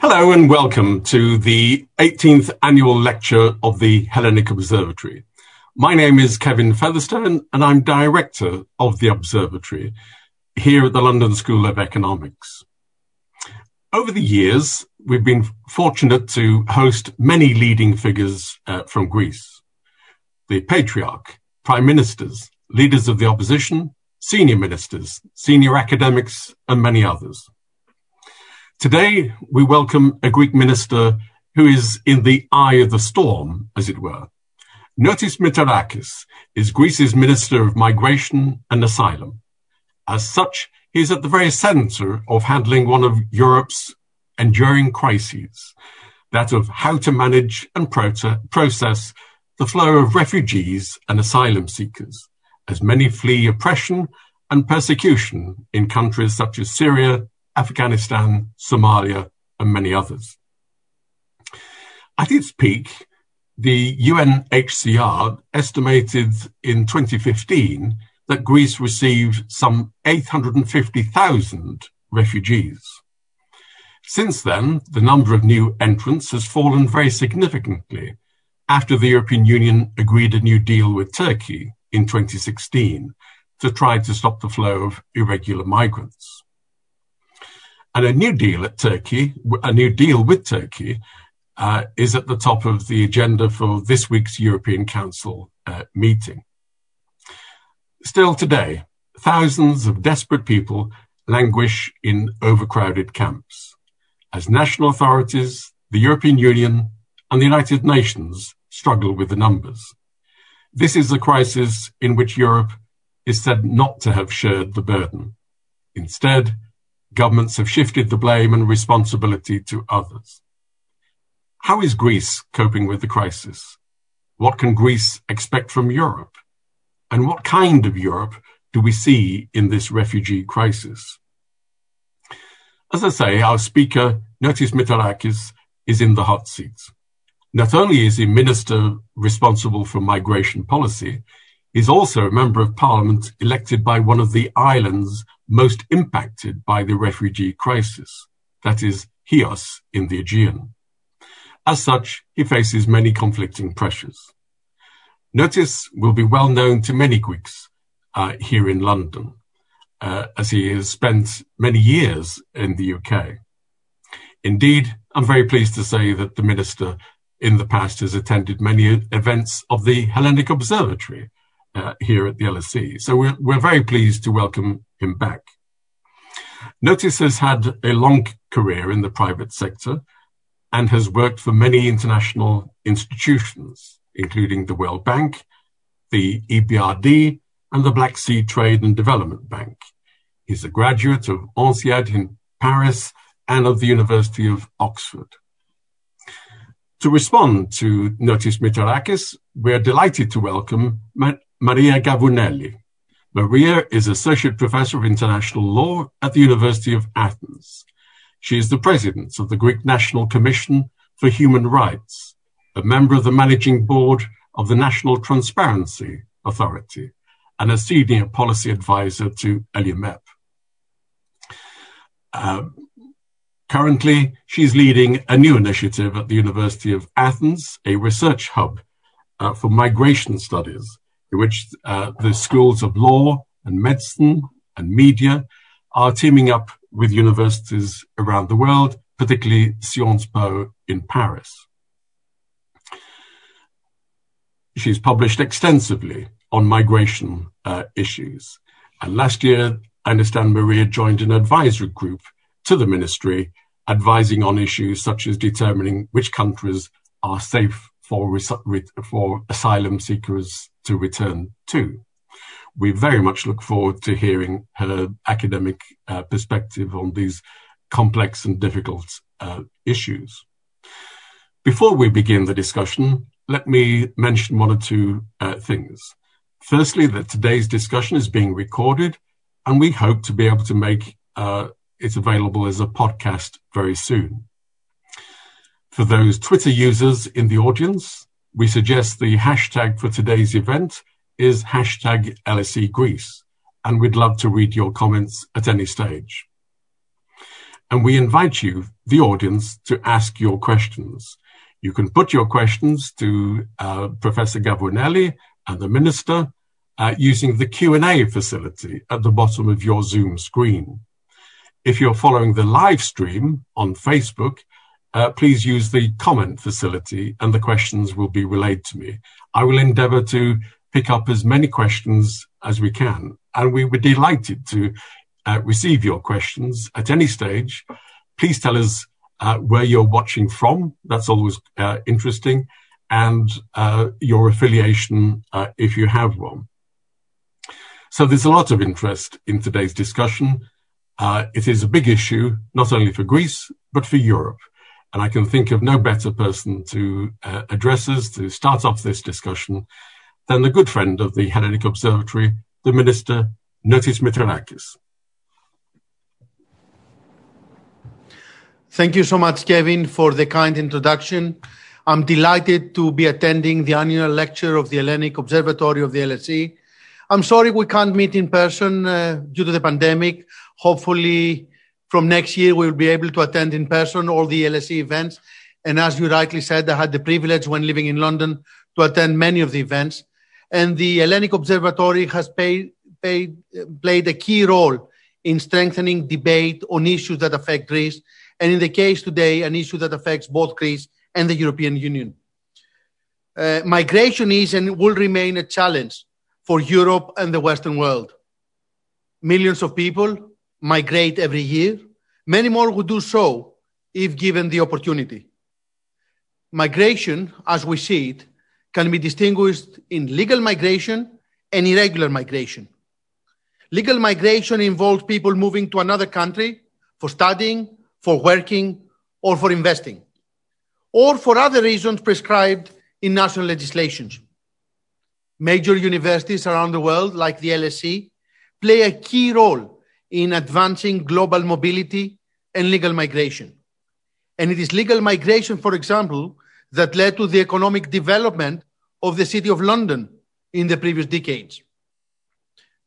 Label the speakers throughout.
Speaker 1: Hello and welcome to the 18th annual lecture of the Hellenic Observatory. My name is Kevin Featherstone and I'm director of the Observatory here at the London School of Economics. Over the years, we've been fortunate to host many leading figures uh, from Greece. The Patriarch, Prime Ministers, leaders of the opposition, senior ministers, senior academics, and many others. Today, we welcome a Greek minister who is in the eye of the storm, as it were. Notis Mitarakis is Greece's Minister of Migration and Asylum. As such, he is at the very center of handling one of Europe's enduring crises, that of how to manage and process the flow of refugees and asylum seekers, as many flee oppression and persecution in countries such as Syria, Afghanistan, Somalia, and many others. At its peak, the UNHCR estimated in 2015 that Greece received some 850,000 refugees. Since then, the number of new entrants has fallen very significantly after the European Union agreed a new deal with Turkey in 2016 to try to stop the flow of irregular migrants. And a new deal at Turkey, a new deal with Turkey, uh, is at the top of the agenda for this week's European Council uh, meeting. Still today, thousands of desperate people languish in overcrowded camps as national authorities, the European Union, and the United Nations struggle with the numbers. This is a crisis in which Europe is said not to have shared the burden. Instead, governments have shifted the blame and responsibility to others. How is Greece coping with the crisis? What can Greece expect from Europe? And what kind of Europe do we see in this refugee crisis? As I say, our speaker, Notis Mitarakis, is in the hot seat. Not only is he minister responsible for migration policy, he's also a member of parliament elected by one of the islands most impacted by the refugee crisis, that is, Chios in the Aegean. As such, he faces many conflicting pressures. Notis will be well known to many Greeks uh, here in London, uh, as he has spent many years in the UK. Indeed, I'm very pleased to say that the minister in the past has attended many events of the Hellenic Observatory uh, here at the LSE. So we're, we're very pleased to welcome him back. Notis has had a long career in the private sector and has worked for many international institutions, including the World Bank, the EBRD, and the Black Sea Trade and Development Bank. He's a graduate of INSEAD in Paris and of the University of Oxford. To respond to Notis Mitarakis, we're delighted to welcome Maria Gavouneli. Maria is Associate Professor of International Law at the University of Athens. She is the President of the Greek National Commission for Human Rights, a member of the Managing Board of the National Transparency Authority, and a Senior Policy Advisor to ELIAMEP. Uh, currently, she's leading a new initiative at the University of Athens, a research hub uh, for migration studies in which uh, the schools of law and medicine and media are teaming up with universities around the world, particularly Sciences Po in Paris. She's published extensively on migration uh, issues. And last year, I understand Maria joined an advisory group to the ministry advising on issues such as determining which countries are safe for, for asylum seekers to return to. We very much look forward to hearing her academic uh, perspective on these complex and difficult uh, issues. Before we begin the discussion, let me mention one or two uh, things. Firstly, that today's discussion is being recorded, and we hope to be able to make uh, it available as a podcast very soon. For those Twitter users in the audience, we suggest the hashtag for today's event is hashtag LSE Greece, and we'd love to read your comments at any stage. and we invite you, the audience, to ask your questions. You can put your questions to uh, Professor Gavouneli and the Minister uh, using the Q&A facility at the bottom of your Zoom screen. If you're following the live stream on Facebook, uh, please use the comment facility and the questions will be relayed to me. I will endeavor to pick up as many questions as we can, and we were delighted to uh, receive your questions at any stage. Please tell us uh, where you're watching from. That's always uh, interesting. And uh, your affiliation, uh, if you have one. So there's a lot of interest in today's discussion. Uh, it is a big issue, not only for Greece, but for Europe. And I can think of no better person to uh, address us, to start off this discussion, than the good friend of the Hellenic Observatory, the Minister, Notis Mitarakis.
Speaker 2: Thank you so much, Kevin, for the kind introduction. I'm delighted to be attending the annual lecture of the Hellenic Observatory of the LSE. I'm sorry we can't meet in person uh, due to the pandemic. Hopefully, from next year, we will be able to attend in person all the LSE events. And as you rightly said, I had the privilege when living in London to attend many of the events. And the Hellenic Observatory has paid, paid, played a key role in strengthening debate on issues that affect Greece and in the case today, an issue that affects both Greece and the European Union. Uh, migration is and will remain a challenge for Europe and the Western world. Millions of people migrate every year. Many more would do so if given the opportunity. Migration, as we see it, can be distinguished in legal migration and irregular migration. Legal migration involves people moving to another country for studying, for working, or for investing, or for other reasons prescribed in national legislations. Major universities around the world, like the LSE, play a key role in advancing global mobility and legal migration. And it is legal migration, for example, that led to the economic development of the City of London in the previous decades.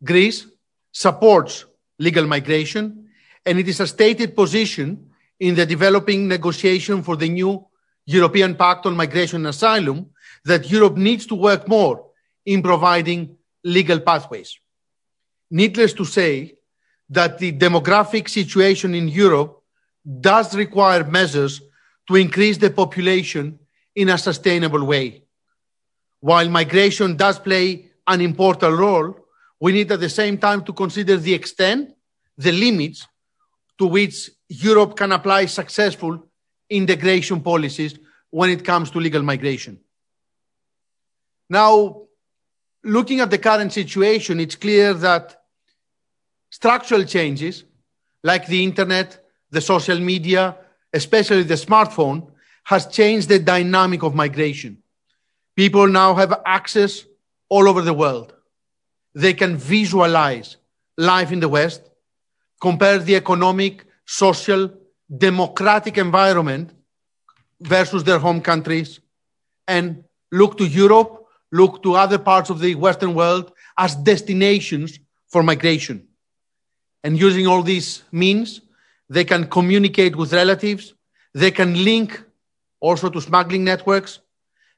Speaker 2: Greece supports legal migration and it is a stated position in the developing negotiation for the new European Pact on Migration and Asylum that Europe needs to work more in providing legal pathways. Needless to say that the demographic situation in Europe does require measures to increase the population in a sustainable way. While migration does play an important role, we need at the same time to consider the extent, the limits, to which Europe can apply successful integration policies when it comes to legal migration. Now, looking at the current situation, it's clear that structural changes like the internet, the social media, especially the smartphone, has changed the dynamic of migration. People now have access all over the world. They can visualize life in the West compare the economic, social, democratic environment versus their home countries and look to Europe, look to other parts of the Western world as destinations for migration. And using all these means, they can communicate with relatives, they can link also to smuggling networks,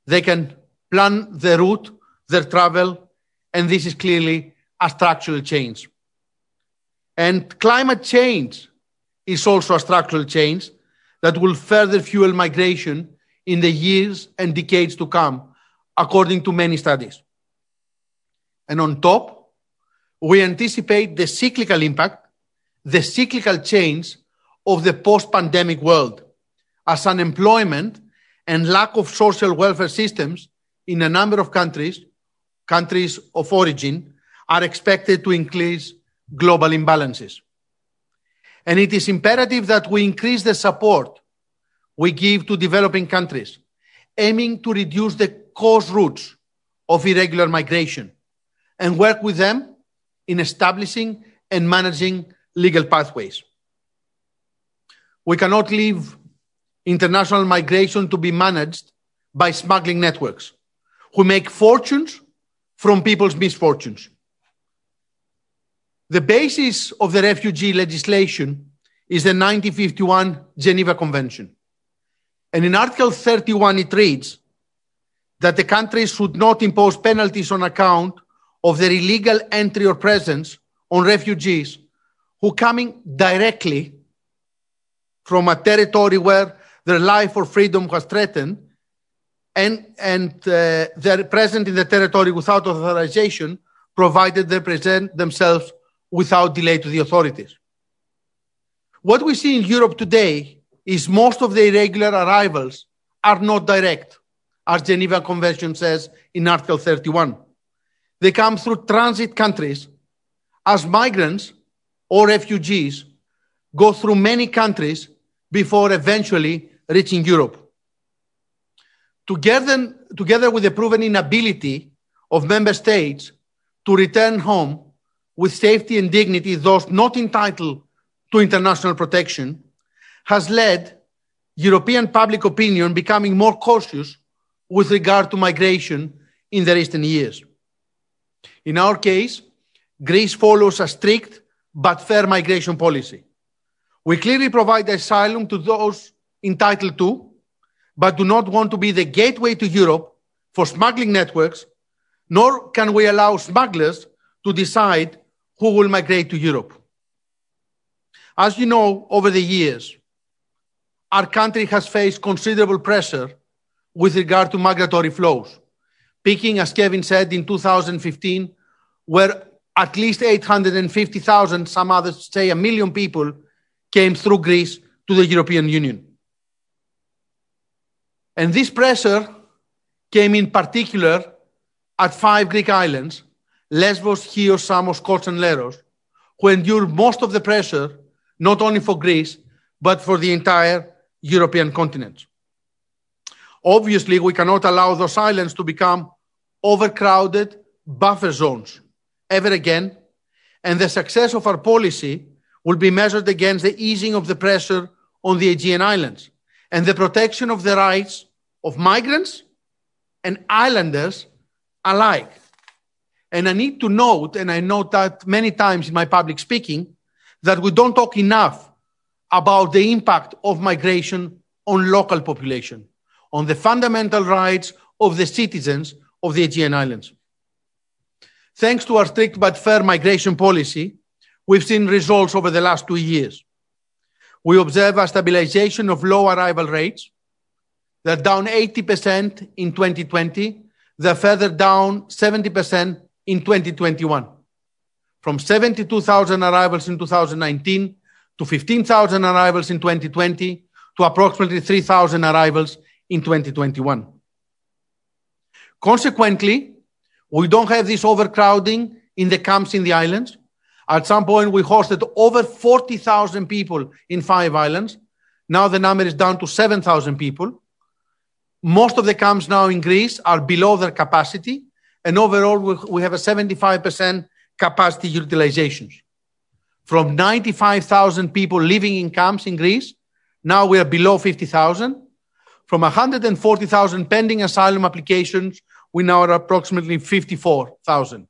Speaker 2: they can plan the route, their travel, and this is clearly a structural change. And climate change is also a structural change that will further fuel migration in the years and decades to come, according to many studies. And on top, we anticipate the cyclical impact, the cyclical change of the post pandemic world as unemployment and lack of social welfare systems in a number of countries, countries of origin, are expected to increase global imbalances. And it is imperative that we increase the support we give to developing countries, aiming to reduce the cause roots of irregular migration and work with them in establishing and managing legal pathways. We cannot leave international migration to be managed by smuggling networks who make fortunes from people's misfortunes. The basis of the refugee legislation is the 1951 Geneva Convention. And in Article 31, it reads that the countries should not impose penalties on account of their illegal entry or presence on refugees who coming directly from a territory where their life or freedom was threatened and, and uh, they're present in the territory without authorization, provided they present themselves without delay to the authorities. What we see in Europe today is most of the irregular arrivals are not direct, as Geneva Convention says in Article 31. They come through transit countries as migrants or refugees go through many countries before eventually reaching Europe. Together, together with the proven inability of member states to return home with safety and dignity those not entitled to international protection, has led European public opinion becoming more cautious with regard to migration in the recent years. In our case, Greece follows a strict but fair migration policy. We clearly provide asylum to those entitled to, but do not want to be the gateway to Europe for smuggling networks, nor can we allow smugglers to decide who will migrate to Europe. As you know, over the years, our country has faced considerable pressure with regard to migratory flows, peaking, as Kevin said, in 2015 where at least 850,000, some others say a million people, came through Greece to the European Union. And this pressure came in particular at five Greek islands Lesbos, Chios, Samos, Kos, and Leros, who endured most of the pressure, not only for Greece, but for the entire European continent. Obviously, we cannot allow those islands to become overcrowded buffer zones ever again, and the success of our policy will be measured against the easing of the pressure on the Aegean Islands and the protection of the rights of migrants and islanders alike. And I need to note, and I note that many times in my public speaking, that we don't talk enough about the impact of migration on local population, on the fundamental rights of the citizens of the Aegean Islands. Thanks to our strict but fair migration policy, we've seen results over the last two years. We observe a stabilization of low arrival rates. They're down 80% in 2020. They're further down 70% in 2021. From 72,000 arrivals in 2019 to 15,000 arrivals in 2020 to approximately 3,000 arrivals in 2021. Consequently, we don't have this overcrowding in the camps in the islands. At some point, we hosted over 40,000 people in five islands. Now the number is down to 7,000 people. Most of the camps now in Greece are below their capacity. And overall, we have a 75% capacity utilization. From 95,000 people living in camps in Greece, now we are below 50,000. From 140,000 pending asylum applications, we now are approximately 54,000.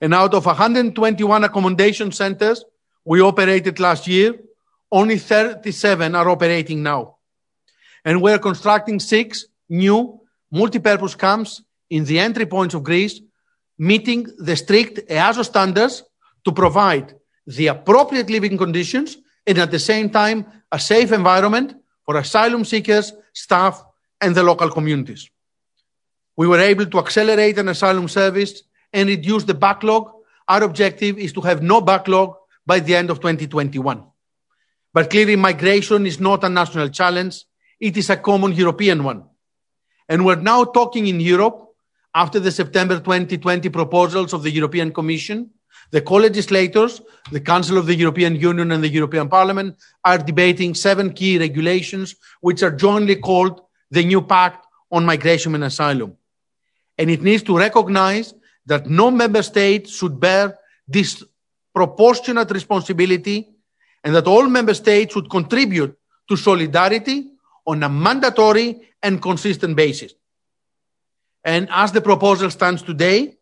Speaker 2: And out of 121 accommodation centers we operated last year, only 37 are operating now. And we're constructing six new multi-purpose camps in the entry points of Greece, meeting the strict EASO standards to provide the appropriate living conditions and at the same time a safe environment for asylum seekers, staff, and the local communities. We were able to accelerate an asylum service and reduce the backlog. Our objective is to have no backlog by the end of 2021. But clearly, migration is not a national challenge. It is a common European one. And we're now talking in Europe after the September 2020 proposals of the European Commission. The co-legislators, the Council of the European Union and the European Parliament are debating seven key regulations, which are jointly called the new Pact on Migration and Asylum and it needs to recognize that no member state should bear this disproportionate responsibility and that all member states should contribute to solidarity on a mandatory and consistent basis. And as the proposal stands today,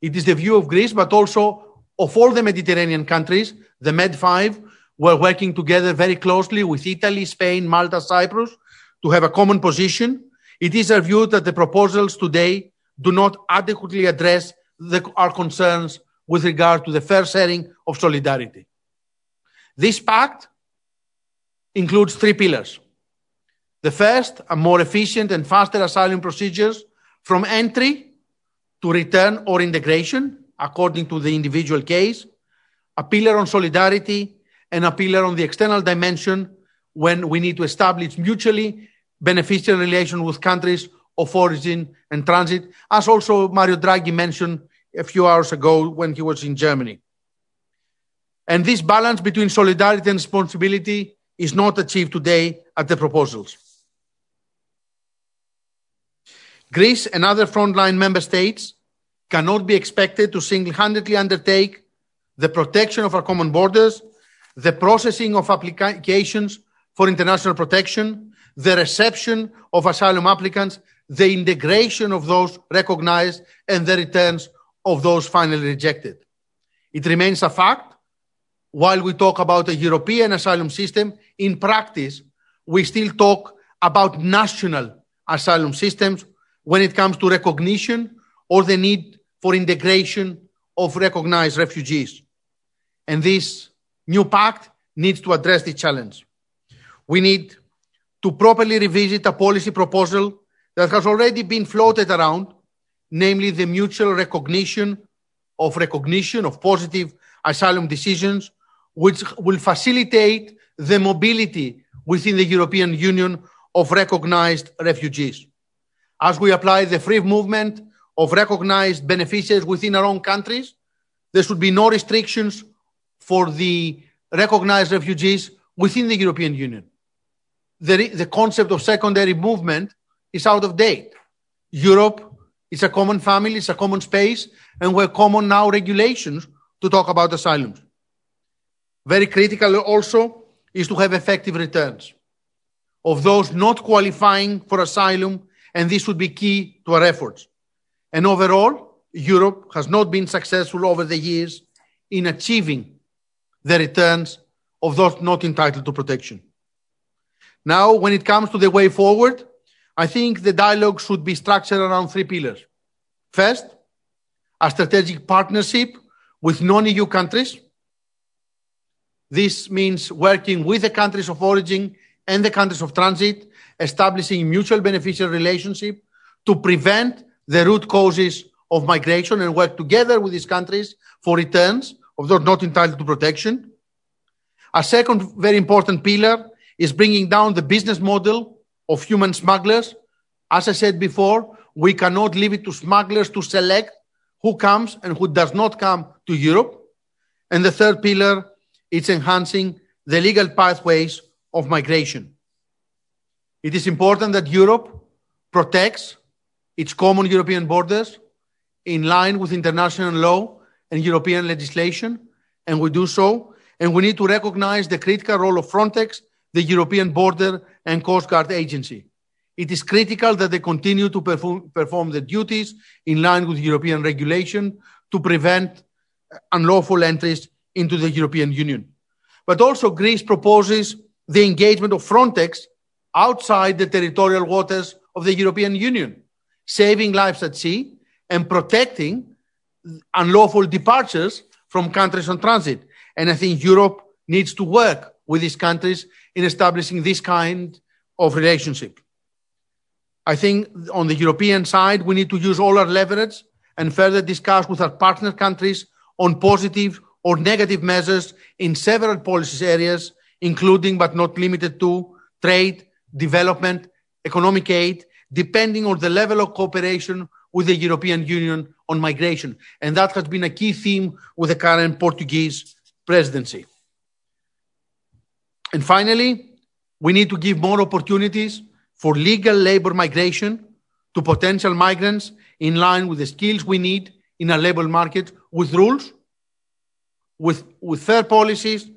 Speaker 2: it is the view of Greece, but also of all the Mediterranean countries, the Med 5, We're working together very closely with Italy, Spain, Malta, Cyprus to have a common position. It is our view that the proposals today do not adequately address the, our concerns with regard to the fair sharing of solidarity. This pact includes three pillars. The first, a more efficient and faster asylum procedures from entry to return or integration, according to the individual case, a pillar on solidarity, and a pillar on the external dimension when we need to establish mutually beneficial relations with countries of origin and transit, as also Mario Draghi mentioned a few hours ago when he was in Germany. And this balance between solidarity and responsibility is not achieved today at the proposals. Greece and other frontline member states cannot be expected to single handedly undertake the protection of our common borders, the processing of applications for international protection, the reception of asylum applicants, the integration of those recognized, and the returns of those finally rejected. It remains a fact. While we talk about a European asylum system, in practice, we still talk about national asylum systems when it comes to recognition or the need for integration of recognized refugees. And this new pact needs to address the challenge. We need to properly revisit a policy proposal that has already been floated around, namely the mutual recognition of recognition of positive asylum decisions, which will facilitate the mobility within the European Union of recognized refugees. As we apply the free movement of recognized beneficiaries within our own countries, there should be no restrictions for the recognized refugees within the European Union. The, the concept of secondary movement is out of date. Europe is a common family, it's a common space, and we're common now regulations to talk about asylums. Very critical also is to have effective returns of those not qualifying for asylum, and this would be key to our efforts. And overall, Europe has not been successful over the years in achieving the returns of those not entitled to protection. Now, when it comes to the way forward, I think the dialogue should be structured around three pillars. First, a strategic partnership with non EU countries. This means working with the countries of origin and the countries of transit, establishing mutual beneficial relationship to prevent the root causes of migration and work together with these countries for returns of those not entitled to protection. A second very important pillar is bringing down the business model of human smugglers. As I said before, we cannot leave it to smugglers to select who comes and who does not come to Europe. And the third pillar is enhancing the legal pathways of migration. It is important that Europe protects its common European borders in line with international law and European legislation, and we do so. And we need to recognize the critical role of Frontex, the European Border and Coast Guard Agency. It is critical that they continue to perform, perform the duties in line with European regulation to prevent unlawful entries into the European Union. But also, Greece proposes the engagement of Frontex outside the territorial waters of the European Union saving lives at sea, and protecting unlawful departures from countries on transit. And I think Europe needs to work with these countries in establishing this kind of relationship. I think on the European side, we need to use all our leverage and further discuss with our partner countries on positive or negative measures in several policy areas, including but not limited to trade, development, economic aid, depending on the level of cooperation with the European Union on migration. And that has been a key theme with the current Portuguese presidency. And finally, we need to give more opportunities for legal labor migration to potential migrants in line with the skills we need in a labor market with rules, with, with fair policies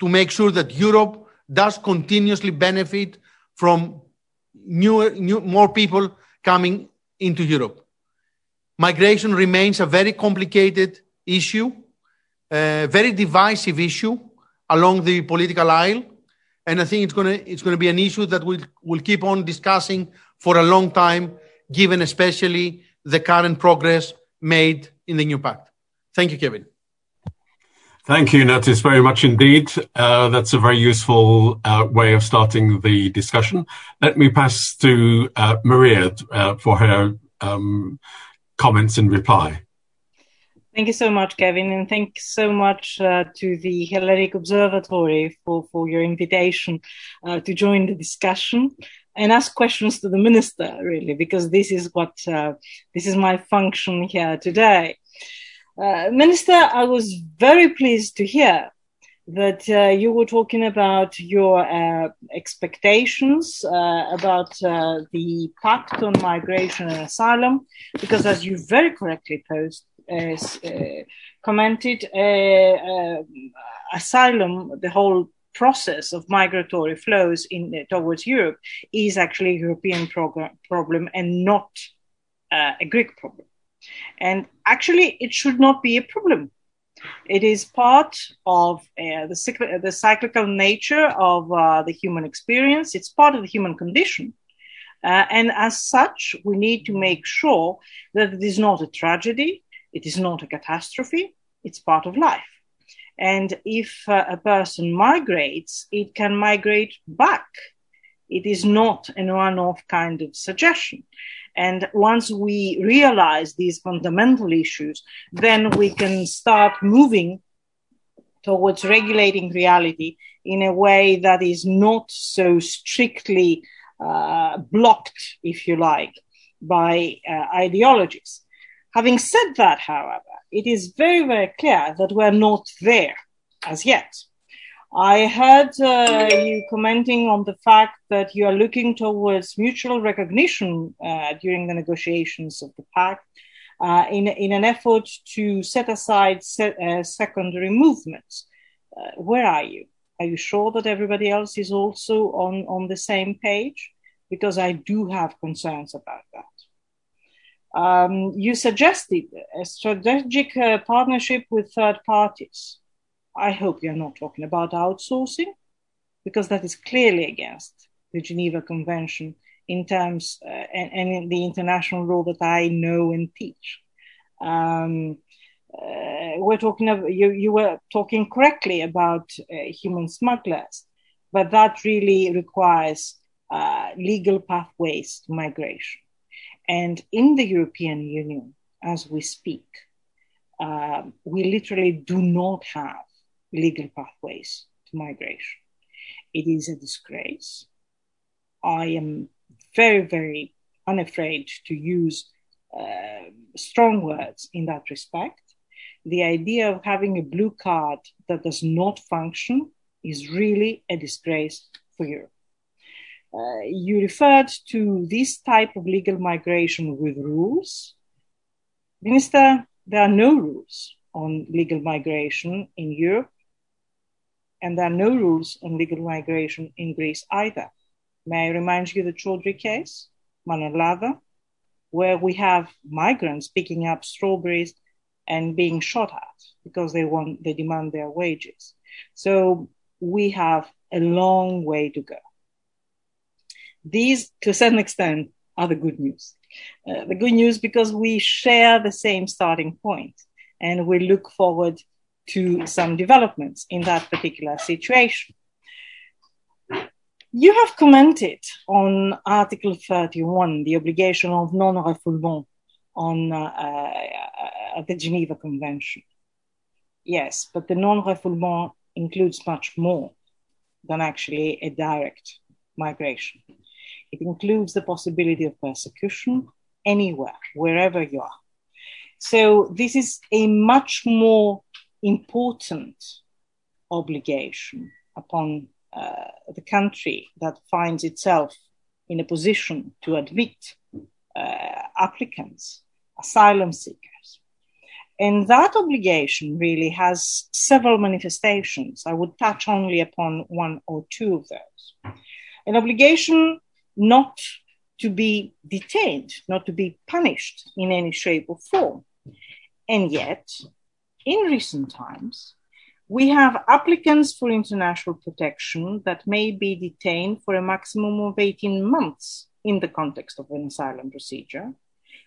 Speaker 2: to make sure that Europe does continuously benefit from new, new, more people coming into Europe. Migration remains a very complicated issue, a very divisive issue along the political aisle. And I think it's going to, it's going to be an issue that we'll, we'll keep on discussing for a long time, given especially the current progress made in the new pact. Thank you, Kevin.
Speaker 1: Thank you, Notis, very much indeed. Uh, that's a very useful uh, way of starting the discussion. Let me pass to uh, Maria uh, for her um, comments and reply.
Speaker 3: Thank you so much, Kevin, and thanks so much uh, to the Hellenic Observatory for, for your invitation uh, to join the discussion and ask questions to the minister, really, because this is what this is my function here today. Uh, Minister, I was very pleased to hear that uh, you were talking about your uh, expectations uh, about uh, the pact on migration and asylum, because as you very correctly posed, Uh, uh, commented, uh, asylum, the whole process of migratory flows in towards Europe is actually a European problem and not a Greek problem. And actually, it should not be a problem. It is part of uh, the, cycl- the, cyclical nature of uh, the human experience. It's part of the human condition. Uh, and as such, we need to make sure that it is not a tragedy, it is not a catastrophe, it's part of life. And if uh, a person migrates, it can migrate back. It is not an one off kind of suggestion. And once we realize these fundamental issues, then we can start moving towards regulating reality in a way that is not so strictly uh, blocked, if you like, by uh, ideologies. Having said that, however, it is very, very clear that we're not there as yet. I heard uh, you commenting on the fact that you are looking towards mutual recognition uh, during the negotiations of the pact uh, in, in an effort to set aside uh, secondary movements. Uh, where are you? Are you sure that everybody else is also on, on the same page? Because I do have concerns about that. Um, you suggested a strategic uh, partnership with third parties. I hope you're not talking about outsourcing, because that is clearly against the Geneva Convention in terms uh, and, and, in the international law that I know and teach. Um, uh, we're talking of, you, you were talking correctly about uh, human smugglers, but that really requires uh, legal pathways to migration. And in the European Union, as we speak, um, we literally do not have legal pathways to migration. It is a disgrace. I am very, very unafraid to use uh, strong words in that respect. The idea of having a blue card that does not function is really a disgrace for Europe. Uh, you referred to this type of legal migration with rules. Minister, there are no rules on legal migration in Europe and there are no rules on legal migration in Greece either. May I remind you the Chowdury case, Manolada, where we have migrants picking up strawberries and being shot at because they want they demand their wages. So we have a long way to go. These, to a certain extent, are the good news. Uh, the good news because we share the same starting point and we look forward to some developments in that particular situation. You have commented on Article 31, the obligation of non refoulement on uh, uh, the Geneva Convention. Yes, but the non refoulement includes much more than actually a direct migration. It includes the possibility of persecution anywhere, wherever you are. So, this is a much more important obligation upon uh, the country that finds itself in a position to admit uh, applicants, asylum seekers. And that obligation really has several manifestations. I would touch only upon one or two of those. An obligation not to be detained, not to be punished in any shape or form. And yet, in recent times, we have applicants for international protection that may be detained for a maximum of 18 months in the context of an asylum procedure,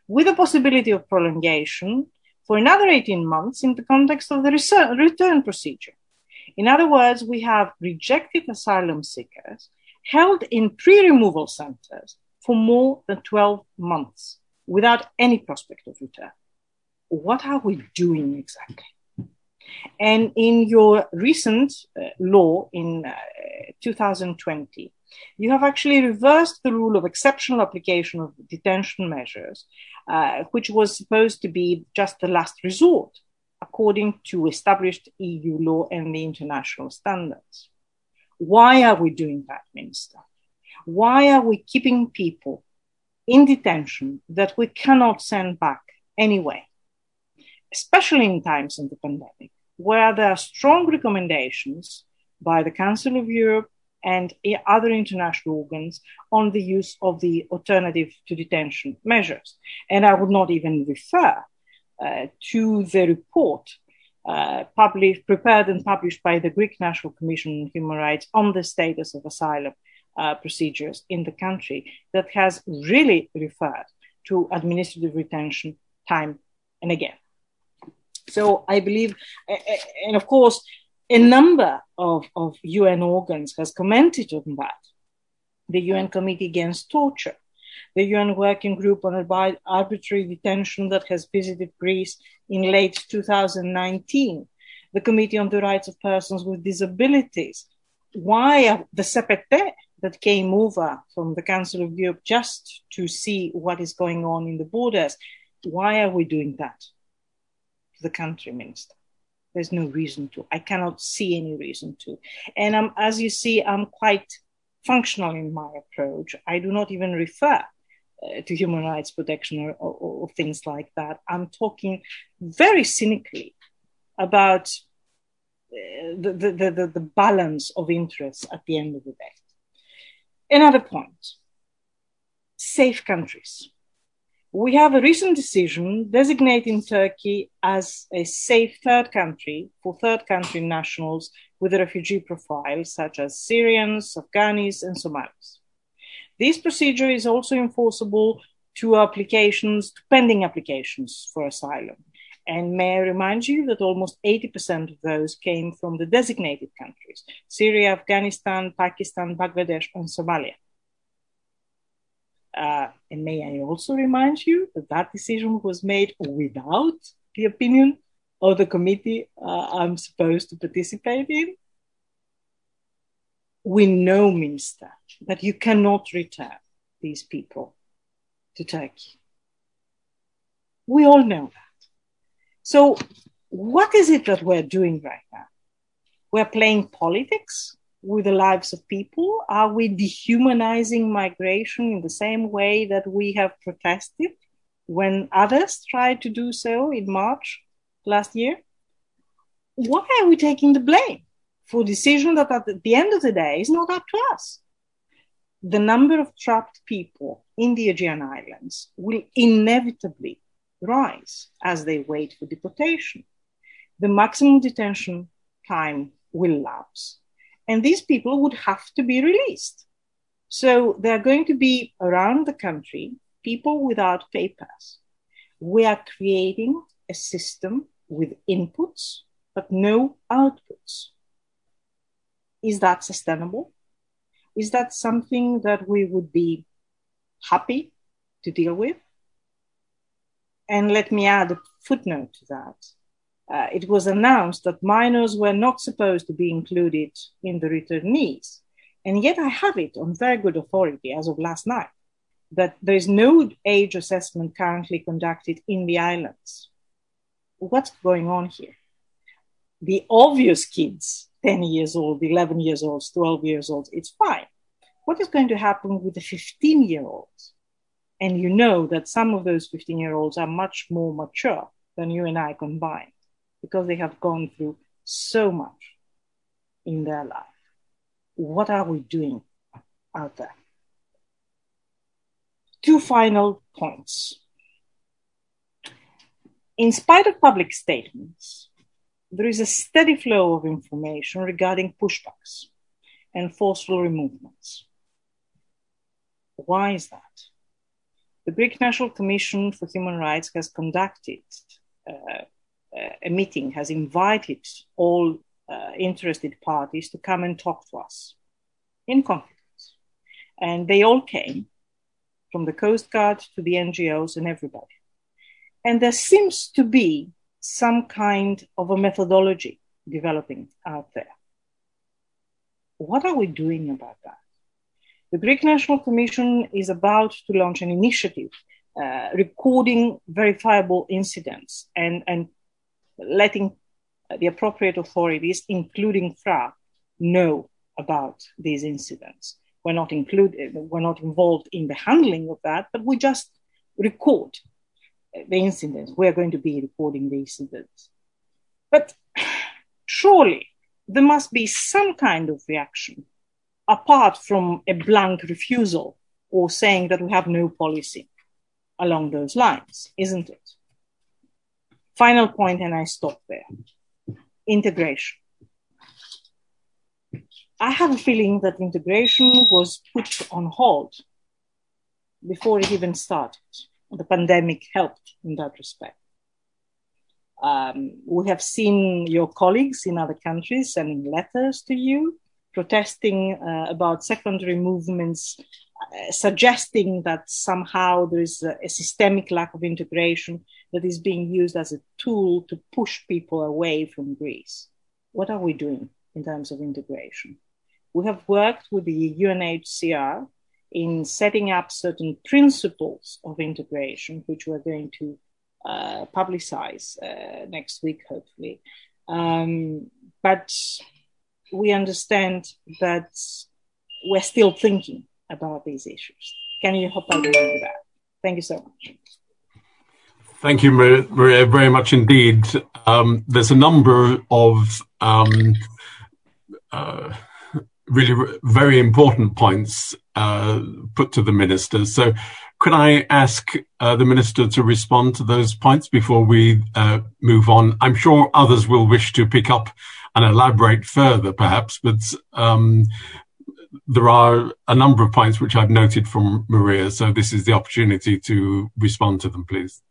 Speaker 3: with a possibility of prolongation for another 18 months in the context of the return procedure. In other words, we have rejected asylum seekers held in pre removal centers for more than 12 months without any prospect of return. What are we doing exactly? And in your recent uh, law in uh, 2020, you have actually reversed the rule of exceptional application of detention measures, uh, which was supposed to be just the last resort, according to established EU law and the international standards. Why are we doing that, Minister? Why are we keeping people in detention that we cannot send back anyway? Especially in times of the pandemic, where there are strong recommendations by the Council of Europe and other international organs on the use of the alternative to detention measures. And I would not even refer uh, to the report uh, published, prepared and published by the Greek National Commission on Human Rights on the status of asylum uh, procedures in the country that has really referred to administrative retention time and again. So I believe, and of course, a number of, of UN organs has commented on that. The UN Committee Against Torture, the UN Working Group on Arbitrary Detention that has visited Greece in late 2019, the Committee on the Rights of Persons with Disabilities. Why the CPT that came over from the Council of Europe just to see what is going on in the borders? Why are we doing that? To the country minister. There's no reason to. I cannot see any reason to. And um, as you see, I'm quite functional in my approach. I do not even refer uh, to human rights protection or, or, or, things like that. I'm talking very cynically about uh, the, the, the, the balance of interests at the end of the day. Another point safe countries we have a recent decision designating Turkey as a safe third country for third country nationals with a refugee profile, such as Syrians, Afghans, and Somalis. This procedure is also enforceable to applications, to pending applications for asylum. And may I remind you that almost 80% of those came from the designated countries Syria, Afghanistan, Pakistan, Bangladesh, and Somalia. Uh, and may I also remind you that that decision was made without the opinion of the committee uh, I'm supposed to participate in? We know, Minister, that you cannot return these people to Turkey. We all know that. So, what is it that we're doing right now? We're playing politics with the lives of people? Are we dehumanizing migration in the same way that we have protested when others tried to do so in March last year? Why are we taking the blame for decision that at the end of the day is not up to us? The number of trapped people in the Aegean Islands will inevitably rise as they wait for deportation. The maximum detention time will lapse and these people would have to be released. So there are going to be around the country people without papers. We are creating a system with inputs but no outputs. Is that sustainable? Is that something that we would be happy to deal with? And let me add a footnote to that uh, it was announced that minors were not supposed to be included in the returnees. And yet I have it on very good authority as of last night that there is no age assessment currently conducted in the islands. What's going on here? The obvious kids, 10 years old, 11 years old, 12 years old, it's fine. What is going to happen with the 15 year olds? And you know that some of those 15 year olds are much more mature than you and I combined because they have gone through so much in their life. What are we doing out there? Two final points. In spite of public statements there is a steady flow of information regarding pushbacks and forceful removements. Why is that? The Greek National Commission for Human Rights has conducted uh, a meeting, has invited all uh, interested parties to come and talk to us in confidence. And they all came from the Coast Guard to the NGOs and everybody. And there seems to be some kind of a methodology developing out there. What are we doing about that? The Greek National Commission is about to launch an initiative uh, recording verifiable incidents and, and letting the appropriate authorities, including FRA, know about these incidents. We're not included, we're not involved in the handling of that, but we just record the incidents. We're going to be recording the incidents. But surely there must be some kind of reaction apart from a blank refusal or saying that we have no policy along those lines, isn't it? Final point, and I stop there integration. I have a feeling that integration was put on hold before it even started. The pandemic helped in that respect. Um, we have seen your colleagues in other countries sending letters to you protesting uh, about secondary movements, uh, suggesting that somehow there is a, a, systemic lack of integration that is being used as a tool to push people away from Greece. What are we doing in terms of integration? We have worked with the UNHCR in setting up certain principles of integration, which we're going to uh, publicize uh, next week, hopefully. Um, but we understand that we're still thinking about these issues. Can you help us with that? Thank you so much.
Speaker 1: Thank you, Maria, very much indeed. Um, there's a number of um, uh, really very important points uh, put to the minister. So, could I ask uh, the minister to respond to those points before we uh, move on? I'm sure others will wish to pick up and elaborate further, perhaps. But um, there are a number of points which I've noted from Maria, so this is the opportunity to respond to them, please.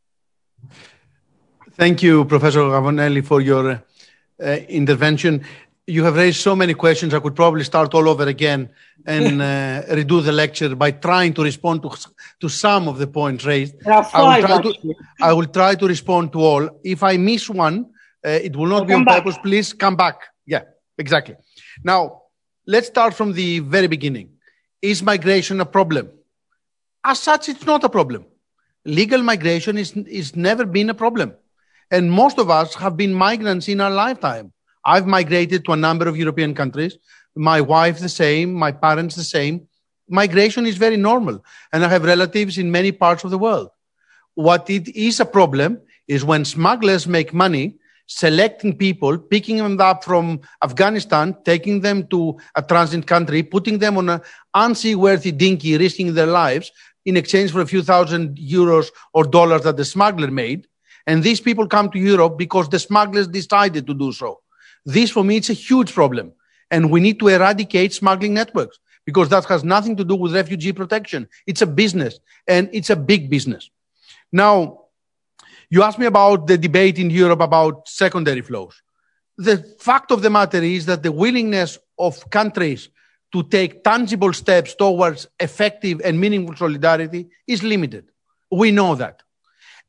Speaker 2: Thank you, Professor Gavouneli, for your uh, intervention. You have raised so many questions. I could probably start all over again and uh, redo the lecture by trying to respond to, to some of the points raised. I will, try to, I will try to respond to all. If I miss one, uh, it will not be on back. purpose. Please come back. Yeah, exactly. Now, let's start from the very beginning. Is migration a problem? As such, it's not a problem. Legal migration is, is never been a problem. And most of us have been migrants in our lifetime. I've migrated to a number of European countries. My wife, the same. My parents, the same. Migration is very normal. And I have relatives in many parts of the world. What it is a problem is when smugglers make money selecting people, picking them up from Afghanistan, taking them to a transit country, putting them on an unseaworthy dinghy, risking their lives in exchange for a few thousand euros or dollars that the smuggler made. And these people come to Europe because the smugglers decided to do so. This, for me, it's a huge problem. And we need to eradicate smuggling networks because that has nothing to do with refugee protection. It's a business and it's a big business. Now, you asked me about the debate in Europe about secondary flows. The fact of the matter is that the willingness of countries to take tangible steps towards effective and meaningful solidarity is limited. We know that.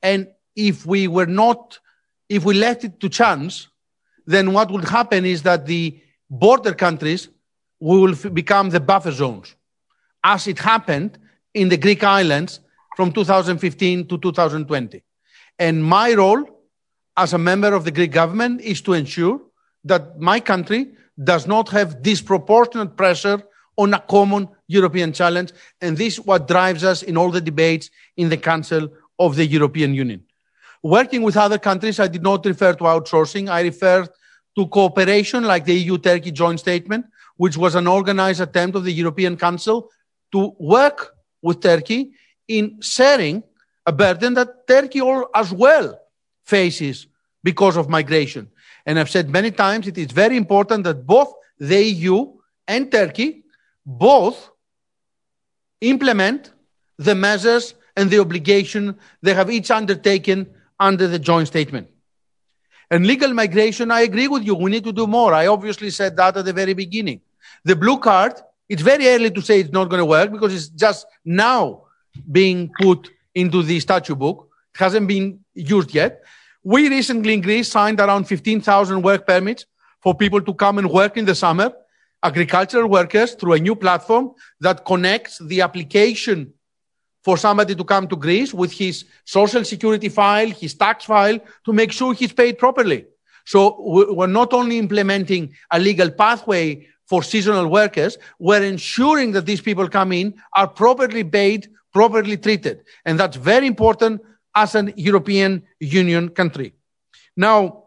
Speaker 2: And if we were not, if we left it to chance, then what would happen is that the border countries will become the buffer zones, as it happened in the Greek islands from 2015 to 2020. And my role as a member of the Greek government is to ensure that my country does not have disproportionate pressure on a common European challenge. And this is what drives us in all the debates in the Council of the European Union. Working with other countries, I did not refer to outsourcing. I referred to cooperation like the EU-Turkey joint statement, which was an organized attempt of the European Council to work with Turkey in sharing a burden that Turkey as well faces because of migration. And I've said many times it is very important that both the EU and Turkey both implement the measures and the obligation they have each undertaken under the joint statement. And legal migration, I agree with you. We need to do more. I obviously said that at the very beginning. The blue card, it's very early to say it's not going to work because it's just now being put into the statute book. It hasn't been used yet. We recently in Greece signed around 15,000 work permits for people to come and work in the summer, agricultural workers through a new platform that connects the application for somebody to come to Greece with his social security file, his tax file, to make sure he's paid properly. So we're not only implementing a legal pathway for seasonal workers, we're ensuring that these people come in are properly paid, properly treated. And that's very important as an European Union country. Now,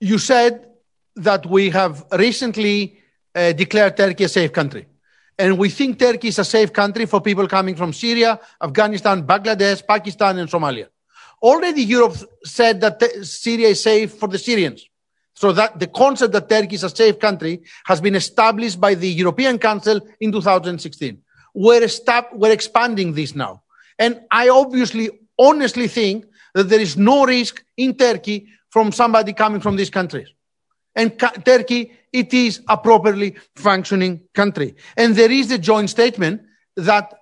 Speaker 2: you said that we have recently uh, declared Turkey a safe country. And we think Turkey is a safe country for people coming from Syria, Afghanistan, Bangladesh, Pakistan, and Somalia. Already Europe said that Syria is safe for the Syrians. So that the concept that Turkey is a safe country has been established by the European Council in 2016. We're, we're expanding this now. And I obviously honestly think that there is no risk in Turkey from somebody coming from these countries. And ca- Turkey, it is a properly functioning country. And there is a joint statement that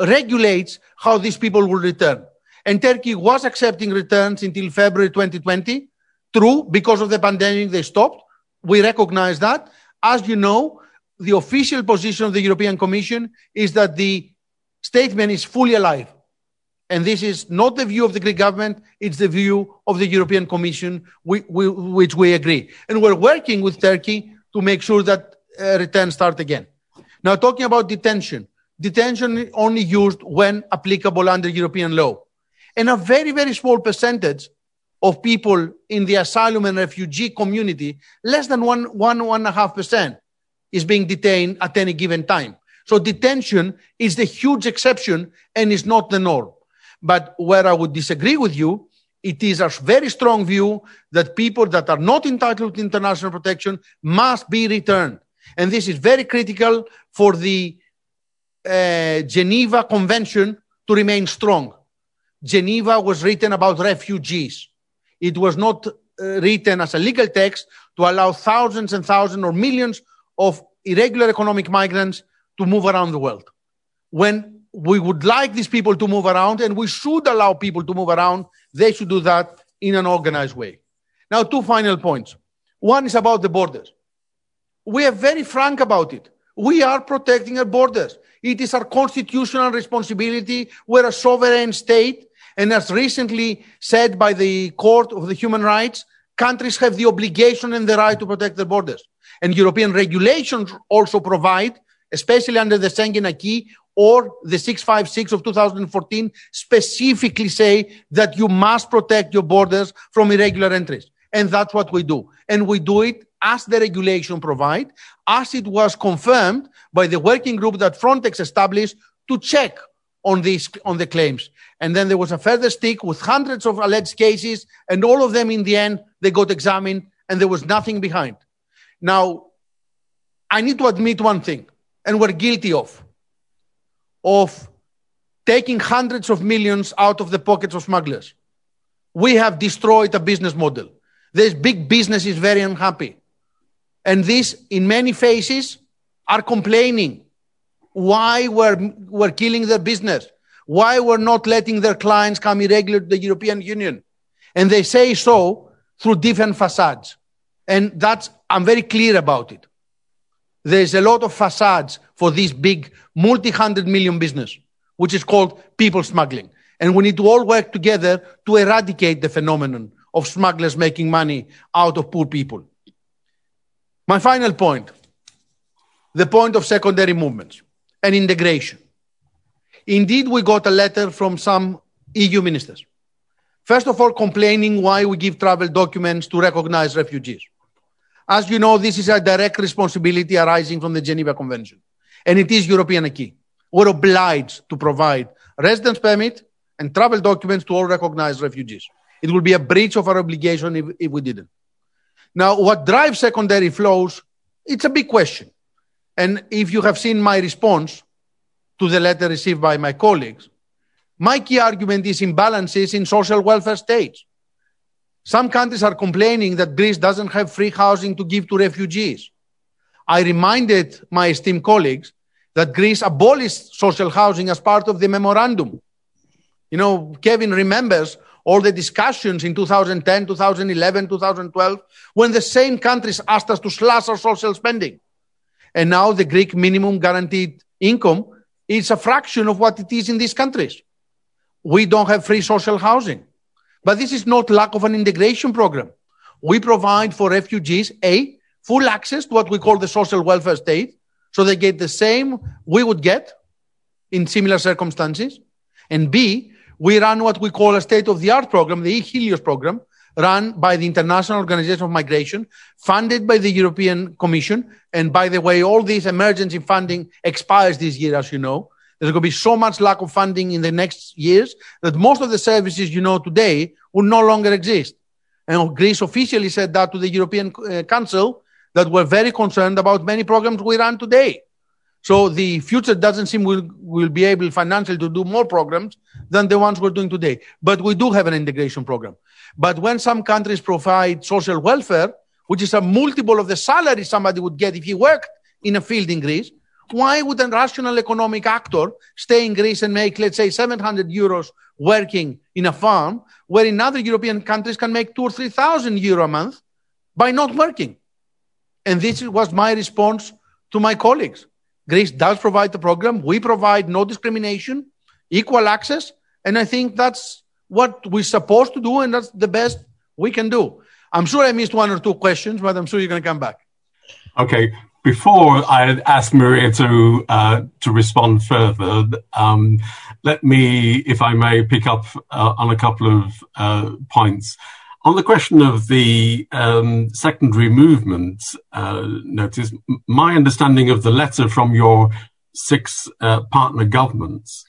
Speaker 2: regulates how these people will return. And Turkey was accepting returns until February 2020. True, because of the pandemic, they stopped. We recognize that. As you know, the official position of the European Commission is that the statement is fully alive. And this is not the view of the Greek government, it's the view of the European Commission, we, we, which we agree. And we're working with Turkey to make sure that uh, returns start again. Now, talking about detention, detention only used when applicable under European law. And a very, very small percentage of people in the asylum and refugee community, less than one, one, one and a half percent, is being detained at any given time. So detention is the huge exception and is not the norm. But where I would disagree with you, it is a very strong view that people that are not entitled to international protection must be returned. And this is very critical for the uh, Geneva Convention to remain strong. Geneva was written about refugees. It was not uh, written as a legal text to allow thousands and thousands or millions of irregular economic migrants to move around the world. When we would like these people to move around and we should allow people to move around. They should do that in an organized way. Now, two final points. One is about the borders. We are very frank about it. We are protecting our borders. It is our constitutional responsibility. We're a sovereign state. And as recently said by the Court of the Human Rights, countries have the obligation and the right to protect their borders. And European regulations also provide, especially under the Schengen Acquis, or the 656 of 2014 specifically say that you must protect your borders from irregular entries. And that's what we do. And we do it as the regulation provide, as it was confirmed by the working group that Frontex established to check on these on the claims. And then there was a further stick with hundreds of alleged cases, and all of them in the end they got examined, and there was nothing behind. Now, I need to admit one thing, and we're guilty of of taking hundreds of millions out of the pockets of smugglers. We have destroyed a business model. This big business is very unhappy. And this, in many faces, are complaining why we're, we're killing their business, why we're not letting their clients come irregular to the European Union. And they say so through different facades. And that's, I'm very clear about it. There's a lot of facades for this big multi-hundred million business, which is called people smuggling. And we need to all work together to eradicate the phenomenon of smugglers making money out of poor people. My final point, the point of secondary movements and integration. Indeed, we got a letter from some EU ministers. First of all, complaining why we give travel documents to recognize refugees. As you know, this is a direct responsibility arising from the Geneva Convention, and it is European acquis. We're obliged to provide residence permit and travel documents to all recognized refugees. It will be a breach of our obligation if, if we didn't. Now, what drives secondary flows? It's a big question. And if you have seen my response to the letter received by my colleagues, my key argument is imbalances in social welfare states. Some countries are complaining that Greece doesn't have free housing to give to refugees. I reminded my esteemed colleagues that Greece abolished social housing as part of the memorandum. You know, Kevin remembers all the discussions in 2010, 2011, 2012, when the same countries asked us to slash our social spending. And now the Greek minimum guaranteed income is a fraction of what it is in these countries. We don't have free social housing. But this is not lack of an integration program. We provide for refugees, A, full access to what we call the social welfare state. So they get the same we would get in similar circumstances. And B, we run what we call a state of the art program, the Helios program, run by the International Organization of Migration, funded by the European Commission. And by the way, all this emergency funding expires this year, as you know. There's going to be so much lack of funding in the next years that most of the services you know today will no longer exist. And Greece officially said that to the European uh, Council that we're very concerned about many programs we run today. So the future doesn't seem we'll, we'll be able financially to do more programs than the ones we're doing today. But we do have an integration program. But when some countries provide social welfare, which is a multiple of the salary somebody would get if he worked in a field in Greece, why would a rational economic actor stay in Greece and make, let's say, 700 euros working in a farm, where in other European countries can make two or 3,000 euro a month by not working? And this was my response to my colleagues. Greece does provide the program. We provide no discrimination, equal access. And I think that's what we're supposed to do. And that's the best we can do. I'm sure I missed one or two questions, but I'm sure you're going to come back.
Speaker 1: Okay before I ask Maria to uh, to respond further, um, let me, if I may, pick up uh, on a couple of uh, points. On the question of the um, secondary movement uh, Notis, my understanding of the letter from your six uh, partner governments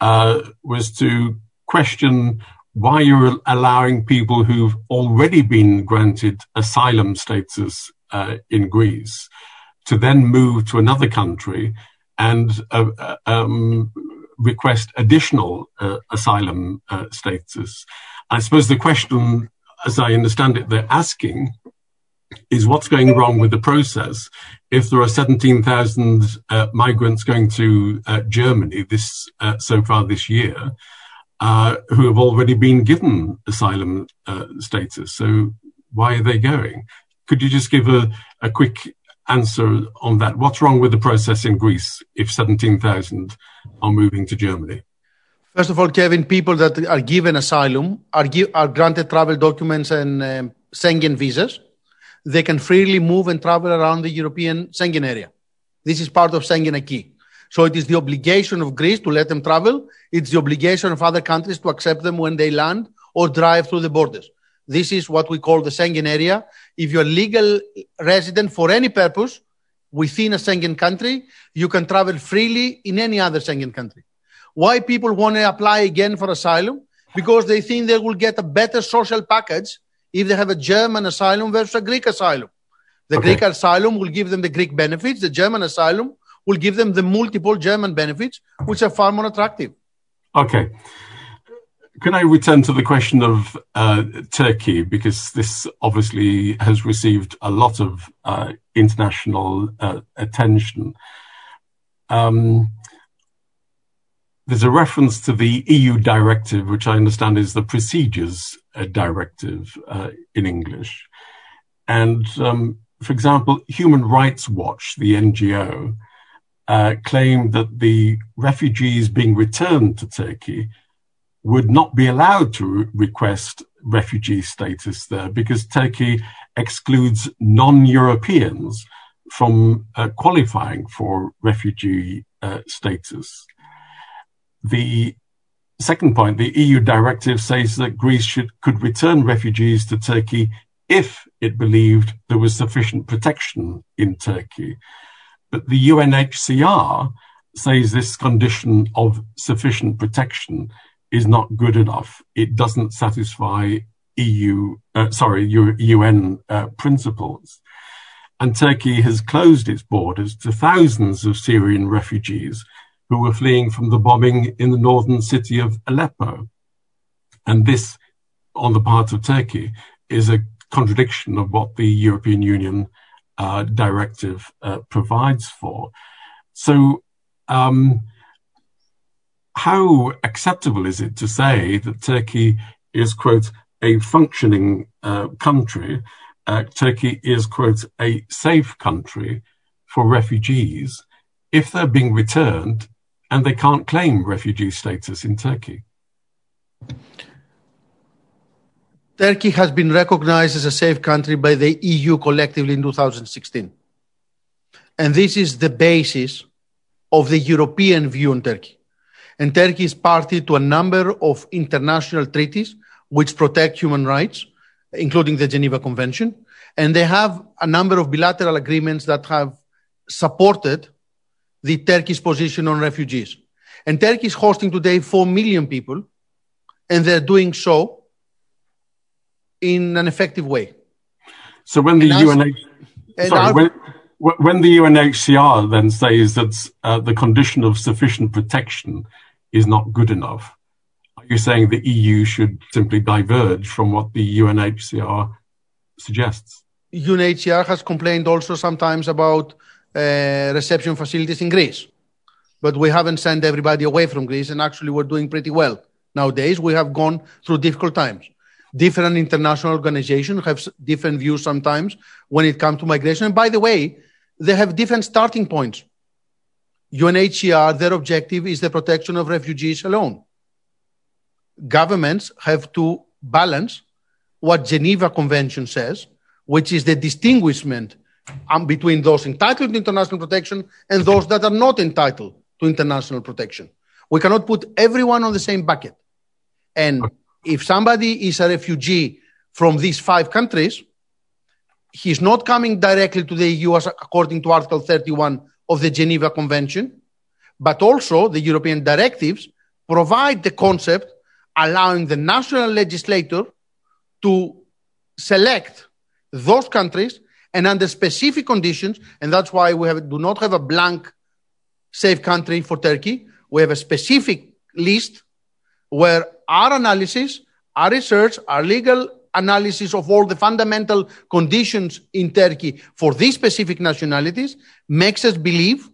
Speaker 1: uh, was to question why you're allowing people who've already been granted asylum status in Greece to then move to another country and uh, uh, um, request additional uh, asylum uh, status. I suppose the question, as I understand it, they're asking is what's going wrong with the process if there are 17,000 uh, migrants going to uh, Germany this so far this year who have already been given asylum status. So why are they going? Could you just give a, a quick answer on that. What's wrong with the process in Greece if 17,000 are moving to Germany?
Speaker 2: First of all, Kevin, people that are given asylum are, give, are granted travel documents and um, Schengen visas. They can freely move and travel around the European Schengen area. This is part of Schengen acquis. So it is the obligation of Greece to let them travel. It's the obligation of other countries to accept them when they land or drive through the borders. This is what we call the Schengen area. If you're a legal resident for any purpose within a Schengen country, you can travel freely in any other Schengen country. Why people want to apply again for asylum? Because they think they will get a better social package if they have a German asylum versus a Greek asylum. The okay. Greek asylum will give them the Greek benefits. The German asylum will give them the multiple German benefits, which are far more attractive.
Speaker 1: Okay. Can I return to the question of uh, Turkey because this obviously has received a lot of uh, international uh, attention. Um, there's a reference to the EU directive, which I understand is the procedures uh, directive uh, in English. And um, for example, Human Rights Watch, the NGO, uh, claimed that the refugees being returned to Turkey would not be allowed to request refugee status there because Turkey excludes non-Europeans from uh, qualifying for refugee uh, status. The second point, the EU directive says that Greece should, could return refugees to Turkey if it believed there was sufficient protection in Turkey. But the UNHCR says this condition of sufficient protection is not good enough. It doesn't satisfy EU, uh, sorry, UN uh, principles. And Turkey has closed its borders to thousands of Syrian refugees who were fleeing from the bombing in the northern city of Aleppo. And this, on the part of Turkey, is a contradiction of what the European Union uh, directive uh, provides for. So, um, how acceptable is it to say that Turkey is, quote, a functioning uh, country? Uh, Turkey is, quote, a safe country for refugees if they're being returned and they can't claim refugee status in Turkey.
Speaker 2: Turkey has been recognized as a safe country by the EU collectively in 2016. And this is the basis of the European view on Turkey. And Turkey is party to a number of international treaties which protect human rights, including the Geneva Convention. And they have a number of bilateral agreements that have supported the Turkish position on refugees. And Turkey is hosting today 4 million people, and they're doing so in an effective way.
Speaker 1: So when the UNHCR, sorry, our, when, when, the UNHCR then says that uh, the condition of sufficient protection is not good enough, are you saying the EU should simply diverge from what the UNHCR suggests?
Speaker 2: UNHCR has complained also sometimes about uh, reception facilities in Greece. But we haven't sent everybody away from Greece, and actually, we're doing pretty well nowadays. We have gone through difficult times. Different international organizations have different views sometimes when it comes to migration. And by the way, they have different starting points. UNHCR, their objective is the protection of refugees alone. Governments have to balance what Geneva Convention says, which is the distinguishment um, between those entitled to international protection and those that are not entitled to international protection. We cannot put everyone on the same bucket. And if somebody is a refugee from these five countries, he's not coming directly to the EU according to Article 31 of the Geneva Convention, but also the European directives provide the concept allowing the national legislator to select those countries and under specific conditions. And that's why we have, do not have a blank safe country for Turkey. We have a specific list where our analysis, our research, our legal analysis of all the fundamental conditions in Turkey for these specific nationalities makes us believe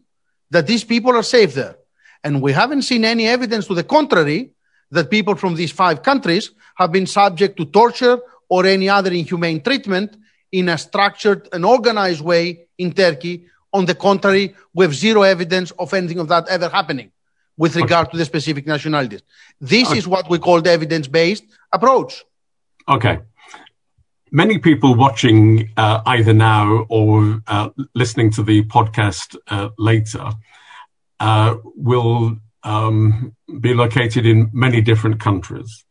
Speaker 2: that these people are safe there. And we haven't seen any evidence to the contrary that people from these five countries have been subject to torture or any other inhumane treatment in a structured and organized way in Turkey. On the contrary, we have zero evidence of anything of that ever happening with regard okay. to the specific nationalities. This okay. is what we call the evidence based approach.
Speaker 1: Okay. Many people watching uh, either now or uh, listening to the podcast uh, later uh, will um, be located in many different countries.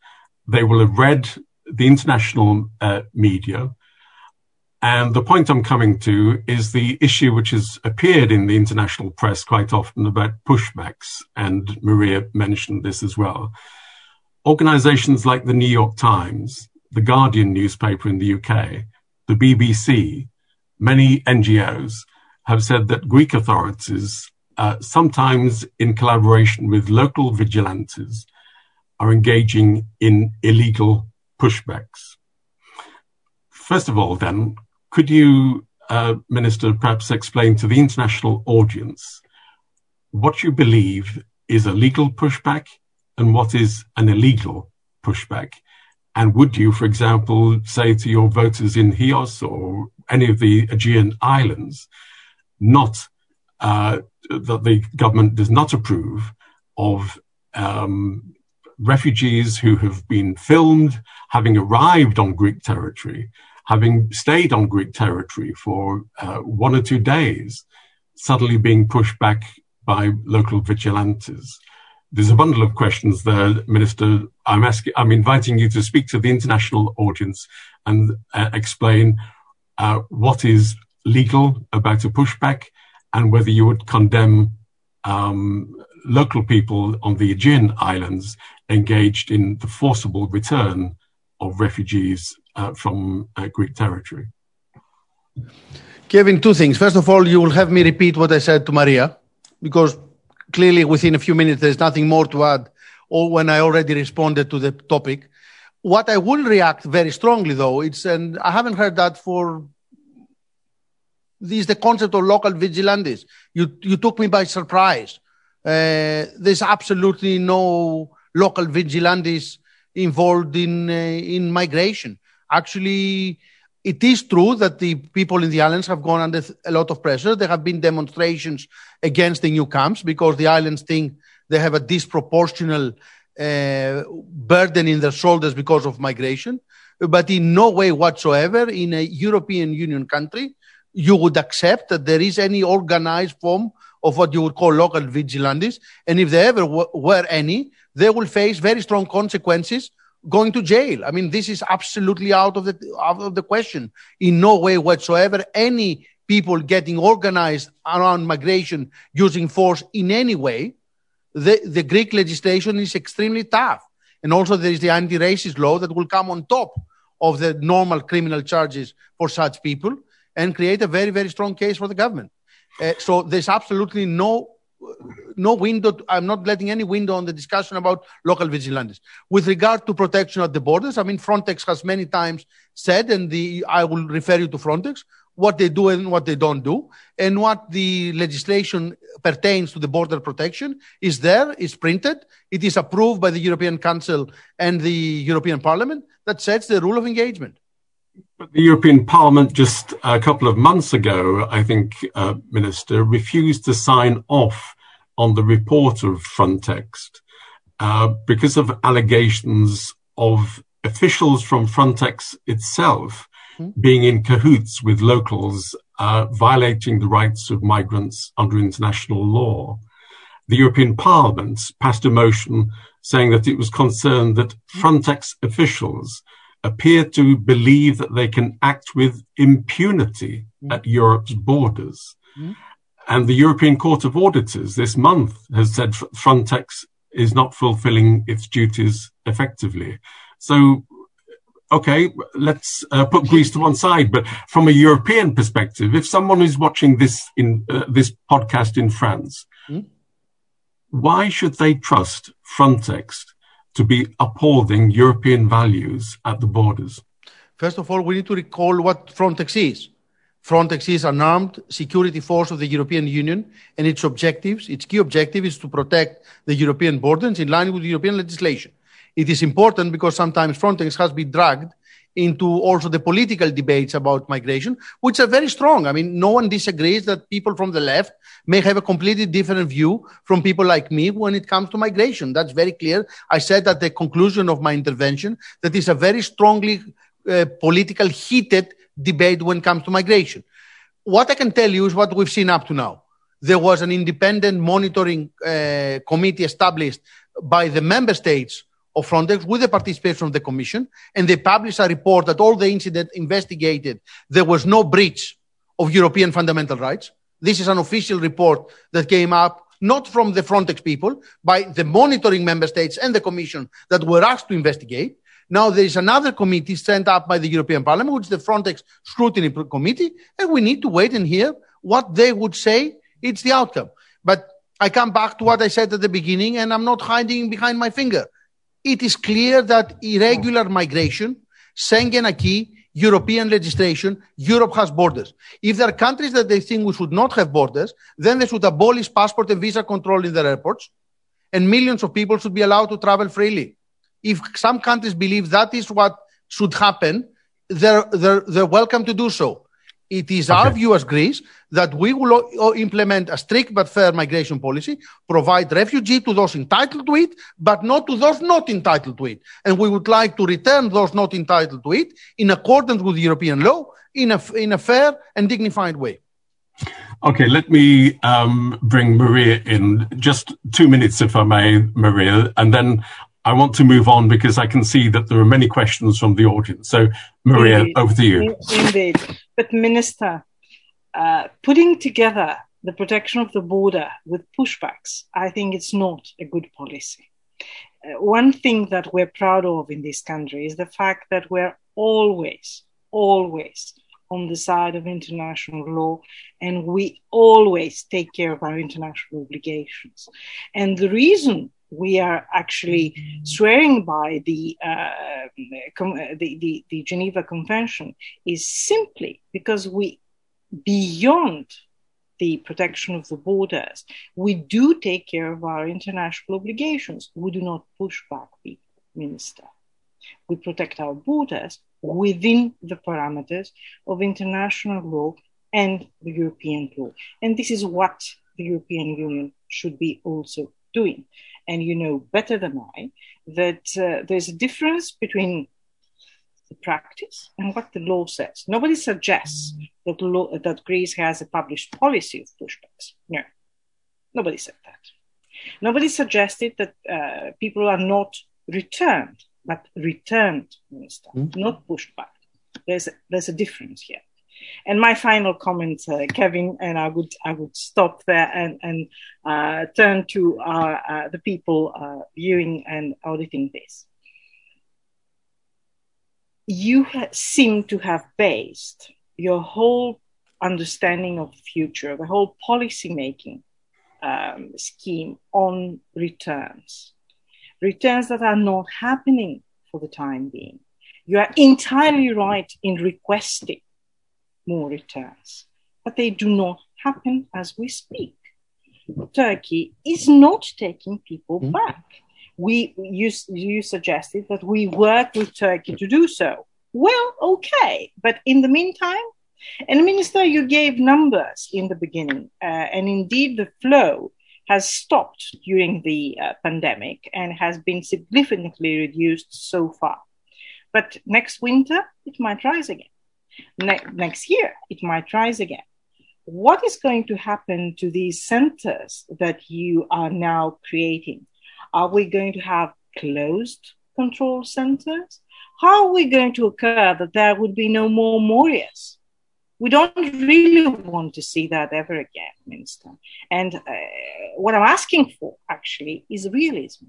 Speaker 1: They will have read the international uh, media and the point I'm coming to is the issue which has appeared in the international press quite often about pushbacks, and Maria mentioned this as well. Organizations like the New York Times, the Guardian newspaper in the UK, the BBC, many NGOs have said that Greek authorities, uh, sometimes in collaboration with local vigilantes, are engaging in illegal pushbacks. First of all, then, could you, uh, Minister, perhaps explain to the international audience what you believe is a legal pushback and what is an illegal pushback? And would you, for example, say to your voters in Chios or any of the Aegean islands, not uh, that the government does not approve of um, refugees who have been filmed having arrived on Greek territory having stayed on Greek territory for uh, one or two days, suddenly being pushed back by local vigilantes. There's a bundle of questions there, Minister. I'm asking, I'm inviting you to speak to the international audience and uh, explain uh, what is legal about a pushback and whether you would condemn um, local people on the Aegean Islands engaged in the forcible return of refugees uh, from uh, Greek territory.
Speaker 2: Kevin, two things. First of all, you will have me repeat what I said to Maria, because clearly within a few minutes there's nothing more to add, or when I already responded to the topic. What I will react very strongly, though, it's and I haven't heard that for this the concept of local vigilantes. You you took me by surprise. Uh, there's absolutely no local vigilantes involved in uh, in migration. Actually, it is true that the people in the islands have gone under a lot of pressure. There have been demonstrations against the new camps because the islands think they have a disproportional uh, burden in their shoulders because of migration. But in no way whatsoever in a European Union country, you would accept that there is any organized form of what you would call local vigilantes. And if there ever were any, they will face very strong consequences going to jail. I mean, this is absolutely out of the out of the question. In no way whatsoever, any people getting organized around migration using force in any way. The, the Greek legislation is extremely tough. And also there is the anti-racist law that will come on top of the normal criminal charges for such people and create a very, very strong case for the government. Uh, so there's absolutely no no window. I'm not letting any window on the discussion about local vigilantes. With regard to protection at the borders, I mean, Frontex has many times said, and the I will refer you to Frontex, what they do and what they don't do, and what the legislation pertains to the border protection is there, is printed, it is approved by the European Council and the European Parliament that sets the rule of engagement.
Speaker 1: But the European Parliament just a couple of months ago, I think, uh, Minister, refused to sign off on the report of Frontex uh, because of allegations of officials from Frontex itself mm-hmm. being in cahoots with locals, uh, violating the rights of migrants under international law. The European Parliament passed a motion saying that it was concerned that Frontex officials appear to believe that they can act with impunity mm. at Europe's borders. Mm. And the European Court of Auditors this month has said Frontex is not fulfilling its duties effectively. So, okay, let's uh, put Greece to one side. But from a European perspective, if someone is watching this in uh, this podcast in France, mm. why should they trust Frontex to be upholding European values at the borders?
Speaker 2: First of all, we need to recall what Frontex is. Frontex is an armed security force of the European Union, and its objectives, its key objective is to protect the European borders in line with European legislation. It is important because sometimes Frontex has been dragged into also the political debates about migration, which are very strong. I mean, no one disagrees that people from the left may have a completely different view from people like me when it comes to migration. That's very clear. I said at the conclusion of my intervention that it's a very strongly uh, political heated debate when it comes to migration. What I can tell you is what we've seen up to now. There was an independent monitoring uh, committee established by the member states of Frontex with the participation of the Commission, and they published a report that all the incident investigated, there was no breach of European fundamental rights. This is an official report that came up not from the Frontex people, by the monitoring member states and the Commission that were asked to investigate. Now there is another committee sent up by the European Parliament, which is the Frontex Scrutiny Committee, and we need to wait and hear what they would say. It's the outcome. But I come back to what I said at the beginning, and I'm not hiding behind my finger it is clear that irregular migration, Schengen acquis, European legislation, Europe has borders. If there are countries that they think we should not have borders, then they should abolish passport and visa control in their airports, and millions of people should be allowed to travel freely. If some countries believe that is what should happen, they're, they're, they're welcome to do so. It is okay. our view as Greece that we will implement a strict but fair migration policy, provide refugee to those entitled to it, but not to those not entitled to it. And we would like to return those not entitled to it in accordance with European law in a, in a fair and dignified way.
Speaker 1: Okay, let me um, bring Maria in just two minutes, if I may, Maria, and then I want to move on because I can see that there are many questions from the audience. So, Maria,
Speaker 3: Indeed.
Speaker 1: over to you.
Speaker 3: Indeed. But, Minister, uh, putting together the protection of the border with pushbacks, I think it's not a good policy. Uh, one thing that we're proud of in this country is the fact that we're always, always on the side of international law and we always take care of our international obligations. And the reason we are actually swearing by the, uh, the, the, the Geneva Convention is simply because we, beyond the protection of the borders, we do take care of our international obligations. We do not push back people, Minister. We protect our borders within the parameters of international law and the European law. And this is what the European Union should be also doing. And you know better than I that uh, there's a difference between the practice and what the law says. Nobody suggests that, law, that Greece has a published policy of pushbacks. No, nobody said that. Nobody suggested that uh, people are not returned, but returned, Minister, mm-hmm. not pushed back. There's a, there's a difference here. And my final comment, uh, Kevin, and I would I would stop there and and uh, turn to uh, the people uh, viewing and auditing this you ha- seem to have based your whole understanding of the future, the whole policy making um, scheme on returns, returns that are not happening for the time being. You are entirely right in requesting more returns, but they do not happen as we speak. Turkey is not taking people mm-hmm. back we you, you suggested that we work with Turkey to do so. Well, okay, but in the meantime, and Minister, you gave numbers in the beginning, uh, and indeed the flow has stopped during the uh, pandemic and has been significantly reduced so far. But next winter, it might rise again. Ne- next year, it might rise again. What is going to happen to these centers that you are now creating? Are we going to have closed control centers? How are we going to occur that there would be no more Morias? We don't really want to see that ever again, Minister. And uh, what I'm asking for actually is realism,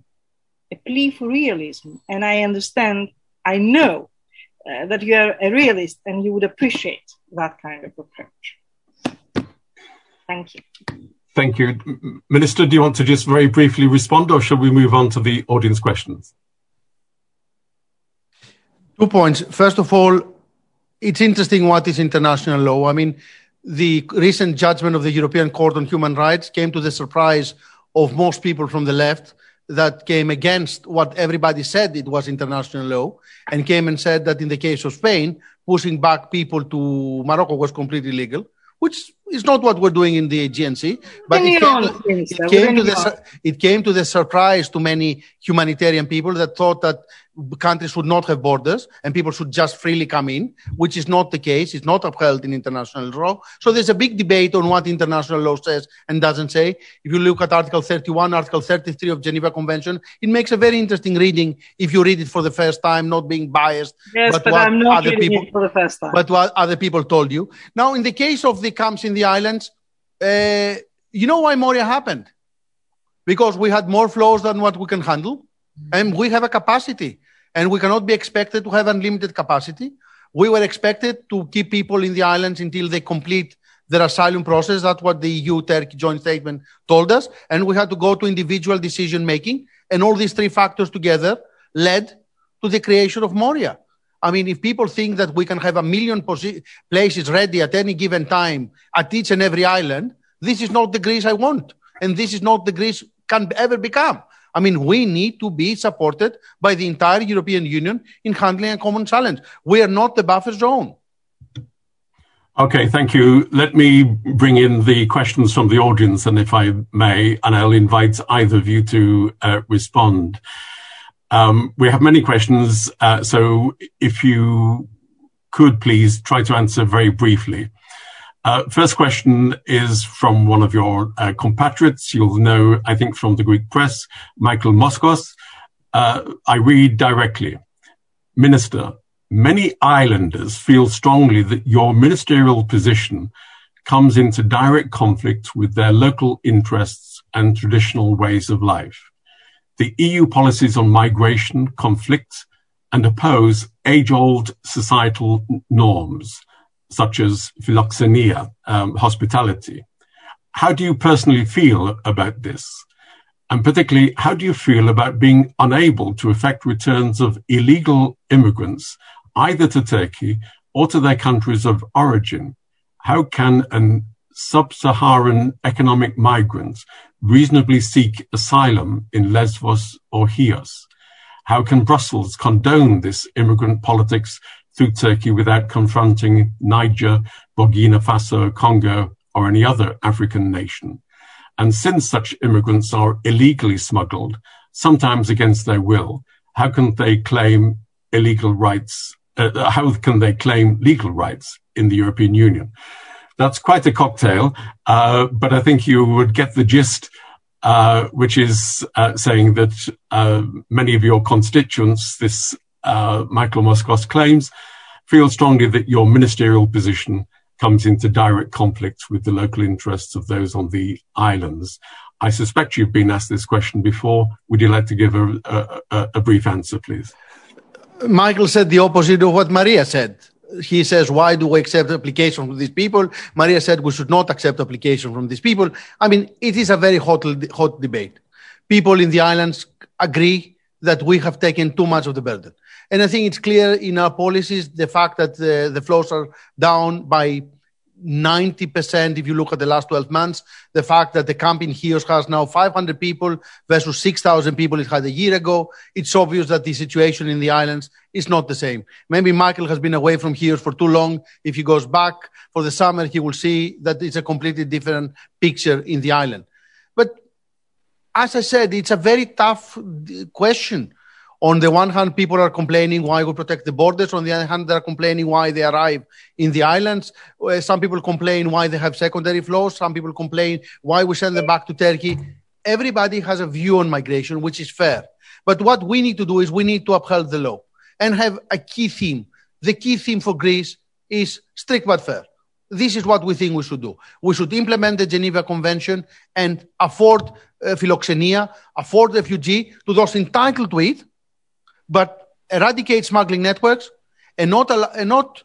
Speaker 3: a plea for realism. And I understand, I know uh, that you are a realist and you would appreciate that kind of approach. Thank you.
Speaker 1: Thank you. Minister, do you want to just very briefly respond or shall we move on to the audience questions?
Speaker 2: Two points. First of all, it's interesting what is international law. I mean, the recent judgment of the European Court on Human Rights came to the surprise of most people from the left that came against what everybody said it was international law and came and said that in the case of Spain, pushing back people to Morocco was completely legal which is not what we're doing in the GNC, but it came, to, it, came to the, it came to the surprise to many humanitarian people that thought that countries should not have borders and people should just freely come in, which is not the case. It's not upheld in international law. So there's a big debate on what international law says and doesn't say. If you look at Article 31, Article 33 of Geneva Convention, it makes a very interesting reading if you read it for the first time, not being biased.
Speaker 3: Yes, but, but what I'm not other people, for the first time.
Speaker 2: But what other people told you. Now, in the case of the camps in the islands, uh, you know why Moria happened? Because we had more flows than what we can handle, and we have a capacity and we cannot be expected to have unlimited capacity. We were expected to keep people in the islands until they complete their asylum process. That's what the EU Turkey joint statement told us. And we had to go to individual decision making. And all these three factors together led to the creation of Moria. I mean, if people think that we can have a million posi- places ready at any given time at each and every island, this is not the Greece I want. And this is not the Greece can ever become. I mean, we need to be supported by the entire European Union in handling a common challenge. We are not the buffer zone.
Speaker 1: Okay, thank you. Let me bring in the questions from the audience, and if I may, and I'll invite either of you to uh, respond. Um, we have many questions, uh, so if you could please try to answer very briefly. Uh, first question is from one of your uh, compatriots. You'll know, I think, from the Greek press, Michael Moskos. Uh, I read directly. Minister, many islanders feel strongly that your ministerial position comes into direct conflict with their local interests and traditional ways of life. The EU policies on migration conflict and oppose age old societal norms, such as philoxenia, um, hospitality. How do you personally feel about this? And particularly, how do you feel about being unable to effect returns of illegal immigrants either to Turkey or to their countries of origin? How can an sub-Saharan economic migrant reasonably seek asylum in Lesbos or Chios? How can Brussels condone this immigrant politics through Turkey without confronting Niger, Burkina Faso, Congo, or any other African nation? And since such immigrants are illegally smuggled, sometimes against their will, how can they claim illegal rights? Uh, how can they claim legal rights in the European Union? That's quite a cocktail, uh, but I think you would get the gist, uh, which is uh, saying that uh, many of your constituents, this uh, Michael Moskos claims, feel strongly that your ministerial position comes into direct conflict with the local interests of those on the islands. I suspect you've been asked this question before. Would you like to give a, a, a brief answer, please?
Speaker 2: Michael said the opposite of what Maria said. He says, Why do we accept application from these people? Maria said, We should not accept application from these people. I mean, it is a very hot, hot debate. People in the islands agree that we have taken too much of the burden. And I think it's clear in our policies the fact that the, the flows are down by 90% if you look at the last 12 months. The fact that the camp in Chios has now 500 people versus 6,000 people it had a year ago. It's obvious that the situation in the islands is not the same. Maybe Michael has been away from Chios for too long. If he goes back for the summer, he will see that it's a completely different picture in the island. But as I said, it's a very tough uh, question on the one hand, people are complaining why we protect the borders. On the other hand, they're complaining why they arrive in the islands. Uh, some people complain why they have secondary flows. Some people complain why we send them back to Turkey. Everybody has a view on migration, which is fair. But what we need to do is we need to uphold the law and have a key theme. The key theme for Greece is strict but fair. This is what we think we should do. We should implement the Geneva Convention and afford uh, philoxenia, afford refugee to those entitled to it, but eradicate smuggling networks and not, and not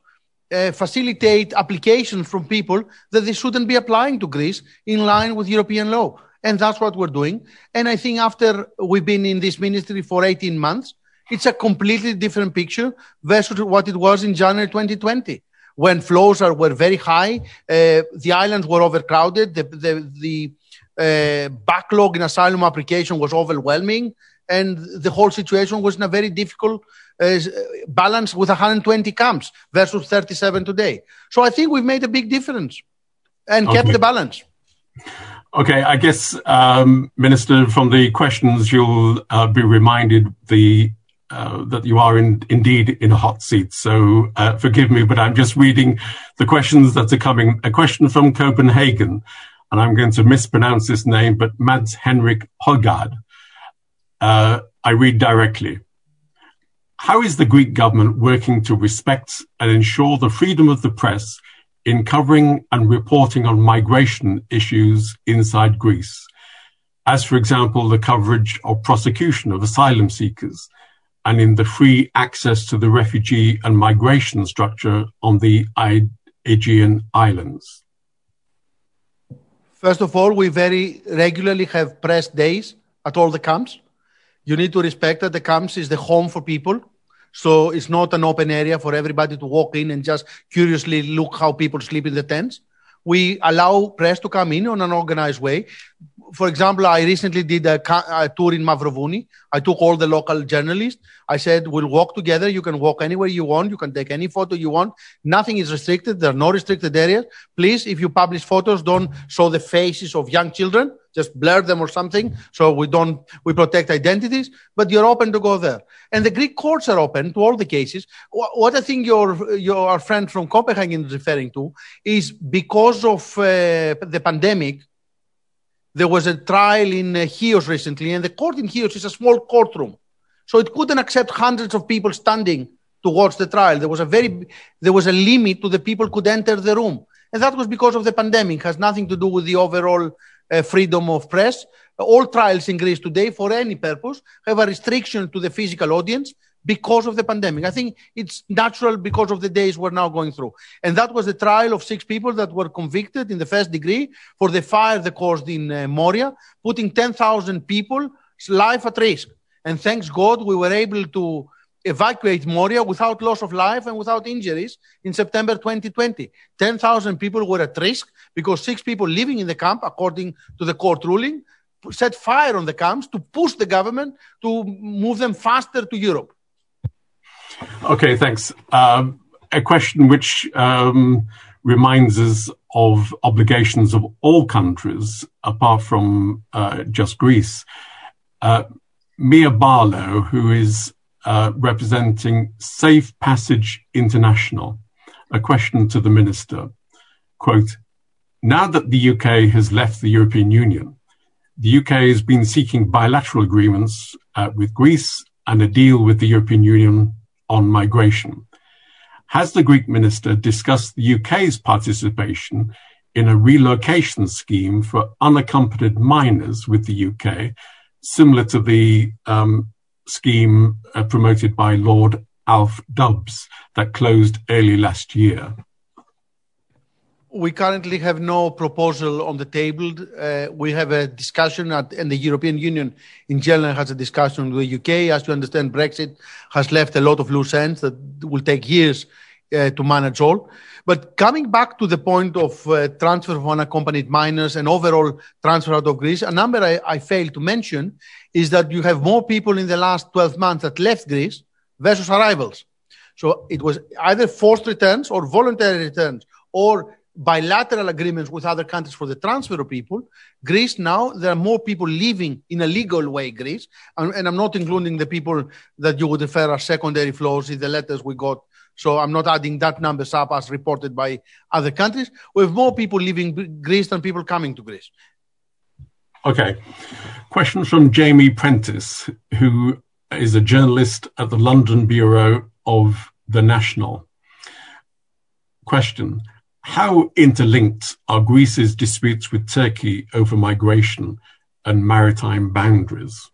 Speaker 2: uh, facilitate applications from people that they shouldn't be applying to Greece in line with European law. And that's what we're doing. And I think after we've been in this ministry for 18 months, it's a completely different picture versus what it was in January 2020 when flows are, were very high, uh, the islands were overcrowded, the, the, the uh, backlog in asylum application was overwhelming, and the whole situation was in a very difficult uh, balance with 120 camps versus 37 today. So I think we've made a big difference and okay. kept the balance.
Speaker 1: Okay, I guess, um, Minister, from the questions, you'll uh, be reminded the uh, that you are in, indeed in a hot seat. So uh, forgive me, but I'm just reading the questions that are coming. A question from Copenhagen, and I'm going to mispronounce this name, but Mads Henrik Holgard. Uh, I read directly. How is the Greek government working to respect and ensure the freedom of the press in covering and reporting on migration issues inside Greece? As, for example, the coverage of prosecution of asylum seekers and in the free access to the refugee and migration structure on the Aegean Islands?
Speaker 2: First of all, we very regularly have press days at all the camps you need to respect that the camps is the home for people. So it's not an open area for everybody to walk in and just curiously look how people sleep in the tents. We allow press to come in on an organized way for example, I recently did a, a, tour in Mavrovouni. I took all the local journalists. I said, we'll walk together. You can walk anywhere you want. You can take any photo you want. Nothing is restricted. There are no restricted areas. Please, if you publish photos, don't show the faces of young children. Just blur them or something. So we don't, we protect identities, but you're open to go there. And the Greek courts are open to all the cases. What I think your, your friend from Copenhagen is referring to is because of uh, the pandemic, there was a trial in uh, Chios recently, and the court in Chios is a small courtroom. So it couldn't accept hundreds of people standing to watch the trial. There was a very there was a limit to the people could enter the room. and that was because of the pandemic. It has nothing to do with the overall uh, freedom of press. All trials in Greece today, for any purpose, have a restriction to the physical audience because of the pandemic. I think it's natural because of the days we're now going through. And that was the trial of six people that were convicted in the first degree for the fire that caused in uh, Moria, putting 10,000 people's life at risk. And thanks God, we were able to evacuate Moria without loss of life and without injuries in September 2020. 10,000 people were at risk because six people living in the camp, according to the court ruling, set fire on the camps to push the government to move them faster to Europe.
Speaker 1: Okay, thanks. Um, a question which um, reminds us of obligations of all countries apart from uh, just Greece. Uh, Mia Barlow, who is uh, representing Safe Passage International, a question to the minister. Quote, now that the UK has left the European Union, the UK has been seeking bilateral agreements uh, with Greece and a deal with the European Union on migration. Has the Greek minister discussed the UK's participation in a relocation scheme for unaccompanied minors with the UK, similar to the um, scheme uh, promoted by Lord Alf Dubs that closed early last year?
Speaker 2: We currently have no proposal on the table. Uh, we have a discussion at, and the European Union in general has a discussion with the UK. As you understand, Brexit has left a lot of loose ends that will take years uh, to manage all. But coming back to the point of uh, transfer of unaccompanied minors and overall transfer out of Greece, a number I, I failed to mention is that you have more people in the last 12 months that left Greece versus arrivals. So it was either forced returns or voluntary returns or bilateral agreements with other countries for the transfer of people. Greece now, there are more people living in a legal way, Greece. And, and I'm not including the people that you would refer as secondary flows in the letters we got. So I'm not adding that numbers up as reported by other countries. We have more people leaving Greece than people coming to Greece.
Speaker 1: Okay. Questions from Jamie Prentice, who is a journalist at the London Bureau of The National. Question how interlinked are Greece's disputes with Turkey over migration and maritime boundaries?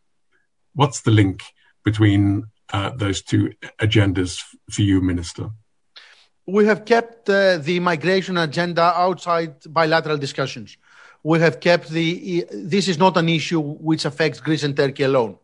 Speaker 1: What's the link between uh, those two agendas for you, Minister?
Speaker 2: We have kept uh, the migration agenda outside bilateral discussions. We have kept the. This is not an issue which affects Greece and Turkey alone.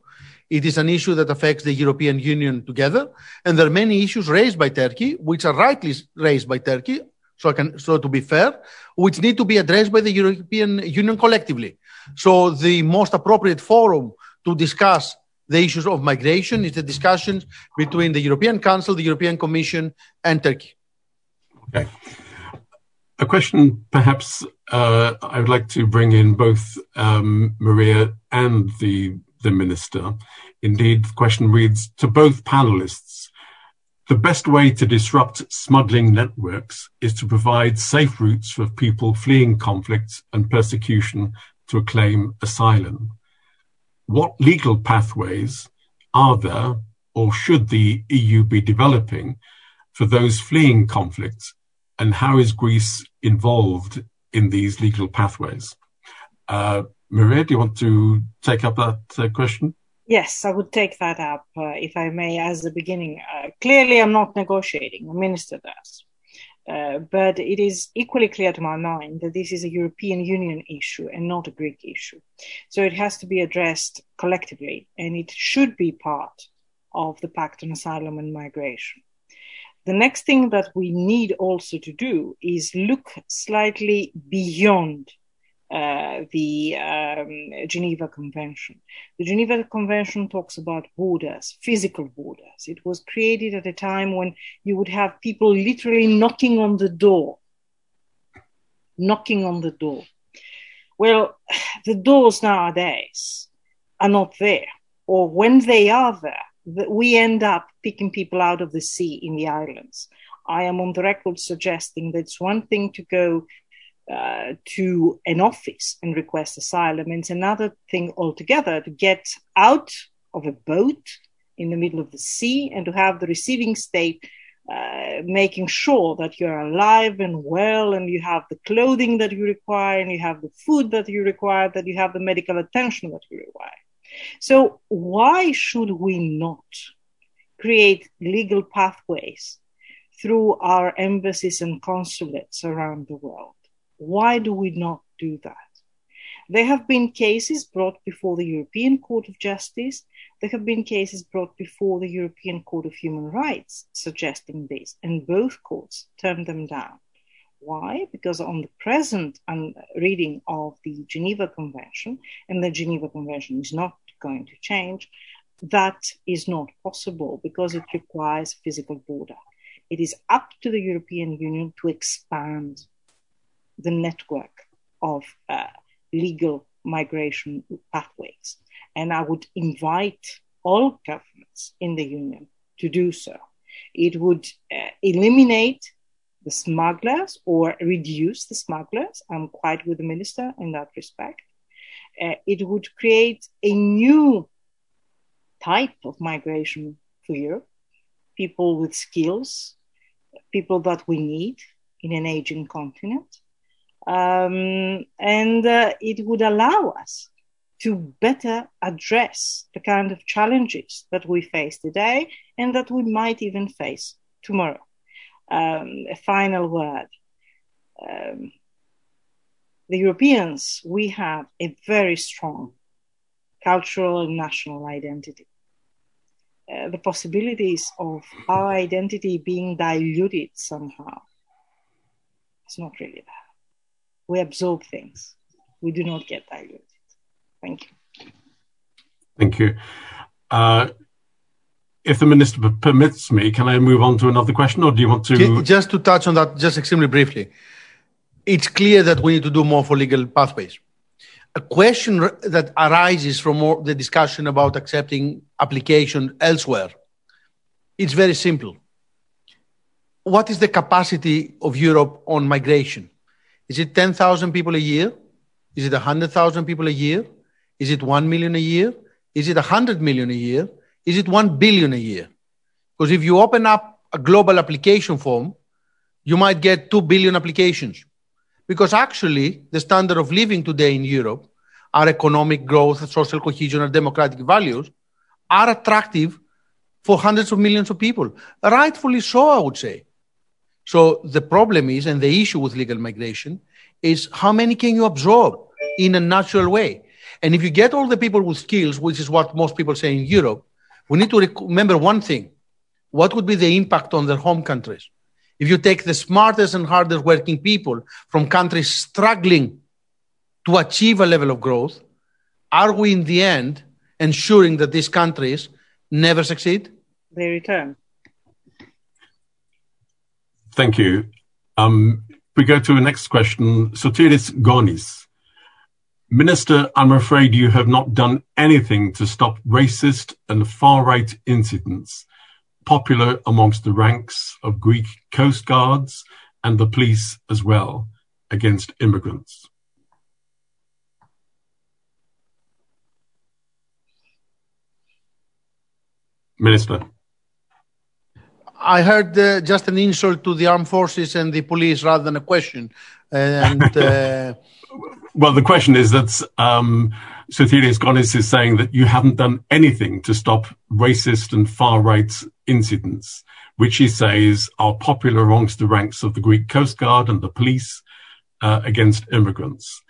Speaker 2: It is an issue that affects the European Union together. And there are many issues raised by Turkey, which are rightly raised by Turkey, so I can, so to be fair, which need to be addressed by the European Union collectively. So the most appropriate forum to discuss the issues of migration is the discussions between the European Council, the European Commission, and Turkey.
Speaker 1: Okay. A question, perhaps uh, I would like to bring in both um, Maria and the the minister. Indeed, the question reads to both panelists. The best way to disrupt smuggling networks is to provide safe routes for people fleeing conflict and persecution to claim asylum. What legal pathways are there or should the EU be developing for those fleeing conflict and how is Greece involved in these legal pathways? Uh, Maria, do you want to take up that uh, question?
Speaker 3: Yes, I would take that up, uh, if I may, as the beginning. Uh, clearly, I'm not negotiating, the minister does. Uh, but it is equally clear to my mind that this is a European Union issue and not a Greek issue. So it has to be addressed collectively, and it should be part of the Pact on Asylum and Migration. The next thing that we need also to do is look slightly beyond uh, the um, Geneva Convention. The Geneva Convention talks about borders, physical borders. It was created at a time when you would have people literally knocking on the door, knocking on the door. Well, the doors nowadays are not there, or when they are there, we end up picking people out of the sea in the islands. I am on the record suggesting that it's one thing to go uh, to an office and request asylum. And it's another thing altogether to get out of a boat in the middle of the sea and to have the receiving state uh, making sure that you're alive and well and you have the clothing that you require and you have the food that you require, that you have the medical attention that you require. So, why should we not create legal pathways through our embassies and consulates around the world? Why do we not do that? There have been cases brought before the European Court of Justice. There have been cases brought before the European Court of Human Rights suggesting this, and both courts turned them down. Why? Because on the present um, reading of the Geneva Convention, and the Geneva Convention is not going to change, that is not possible because it requires physical border. It is up to the European Union to expand the network of uh, legal migration pathways. And I would invite all governments in the Union to do so. It would uh, eliminate the smugglers or reduce the smugglers. I'm quite with the minister in that respect. Uh, it would create a new type of migration for Europe people with skills, people that we need in an aging continent. Um, and uh, it would allow us to better address the kind of challenges that we face today and that we might even face tomorrow. Um, a final word. Um, the Europeans, we have a very strong cultural and national identity. Uh, the possibilities of our identity being diluted somehow, it's not really that we absorb things. We do not get diluted. Thank you.
Speaker 1: Thank you. Uh, if the minister permits me, can I move on to another question, or do you want to?
Speaker 2: Just to touch on that, just extremely briefly. It's clear that we need to do more for legal pathways. A question that arises from the discussion about accepting application elsewhere, it's very simple. What is the capacity of Europe on migration? Is it 10,000 people a year? Is it 100,000 people a year? Is it 1 million a year? Is it 100 million a year? Is it 1 billion a year? Because if you open up a global application form, you might get 2 billion applications. Because actually, the standard of living today in Europe, our economic growth, social cohesion, and democratic values are attractive for hundreds of millions of people. Rightfully so, I would say. So the problem is, and the issue with legal migration is how many can you absorb in a natural way? And if you get all the people with skills, which is what most people say in Europe, we need to remember one thing. What would be the impact on their home countries? If you take the smartest and hardest working people from countries struggling to achieve a level of growth, are we in the end ensuring that these countries never succeed?
Speaker 3: They return.
Speaker 1: Thank you. Um, we go to the next question. Sotiris Gonis. Minister, I'm afraid you have not done anything to stop racist and far right incidents popular amongst the ranks of Greek coast guards and the police as well against immigrants. Minister.
Speaker 2: I heard uh, just an insult to the armed forces and the police rather than a question. And uh...
Speaker 1: well, the question is that um, Sotiris Gonis is saying that you haven't done anything to stop racist and far right incidents, which he says are popular amongst the ranks of the Greek Coast Guard and the police uh, against immigrants.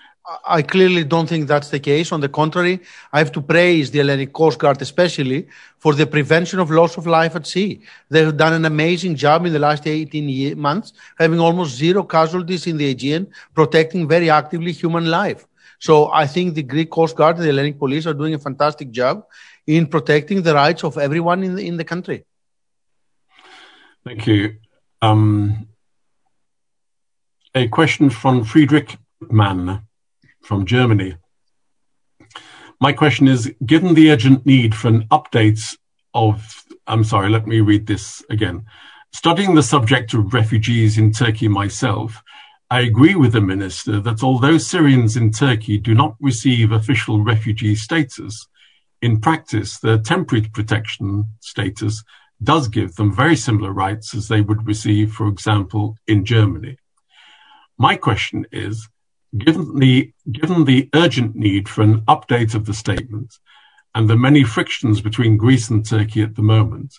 Speaker 2: I clearly don't think that's the case. On the contrary, I have to praise the Hellenic Coast Guard, especially for the prevention of loss of life at sea. They've done an amazing job in the last 18 year, months, having almost zero casualties in the Aegean, protecting very actively human life. So I think the Greek Coast Guard and the Hellenic Police are doing a fantastic job in protecting the rights of everyone in the, in the country.
Speaker 1: Thank you. Um, a question from Friedrich Mann from Germany. My question is, given the urgent need for an update of, I'm sorry, let me read this again. Studying the subject of refugees in Turkey myself, I agree with the minister that although Syrians in Turkey do not receive official refugee status, in practice, their temporary protection status does give them very similar rights as they would receive, for example, in Germany. My question is, given the, given the urgent need for an update of the statement and the many frictions between Greece and Turkey at the moment,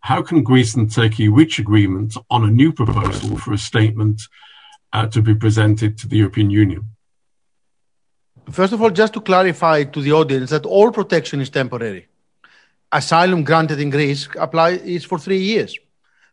Speaker 1: how can Greece and Turkey reach agreement on a new proposal for a statement uh, to be presented to the European Union?
Speaker 2: First of all, just to clarify to the audience that all protection is temporary. Asylum granted in Greece apply is for three years.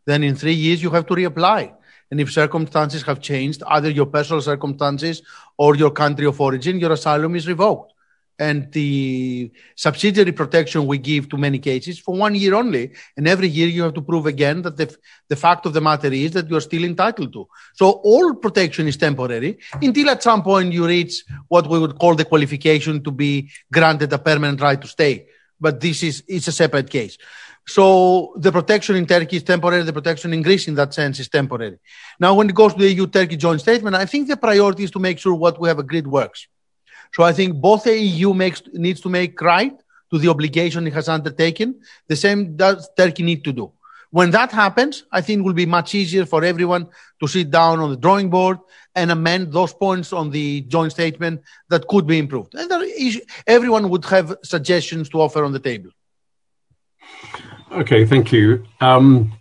Speaker 2: Then in three years you have to reapply. And if circumstances have changed, either your personal circumstances or your country of origin, your asylum is revoked and the subsidiary protection we give to many cases for one year only. And every year you have to prove again that the, the fact of the matter is that you're still entitled to. So all protection is temporary until at some point you reach what we would call the qualification to be granted a permanent right to stay. But this is, it's a separate case. So the protection in Turkey is temporary. The protection in Greece in that sense is temporary. Now, when it goes to the EU-Turkey joint statement, I think the priority is to make sure what we have agreed works. So I think both the EU makes, needs to make right to the obligation it has undertaken. The same does Turkey need to do. When that happens, I think it will be much easier for everyone to sit down on the drawing board and amend those points on the joint statement that could be improved. And everyone would have suggestions to offer on the table.
Speaker 1: Okay, thank you. Um,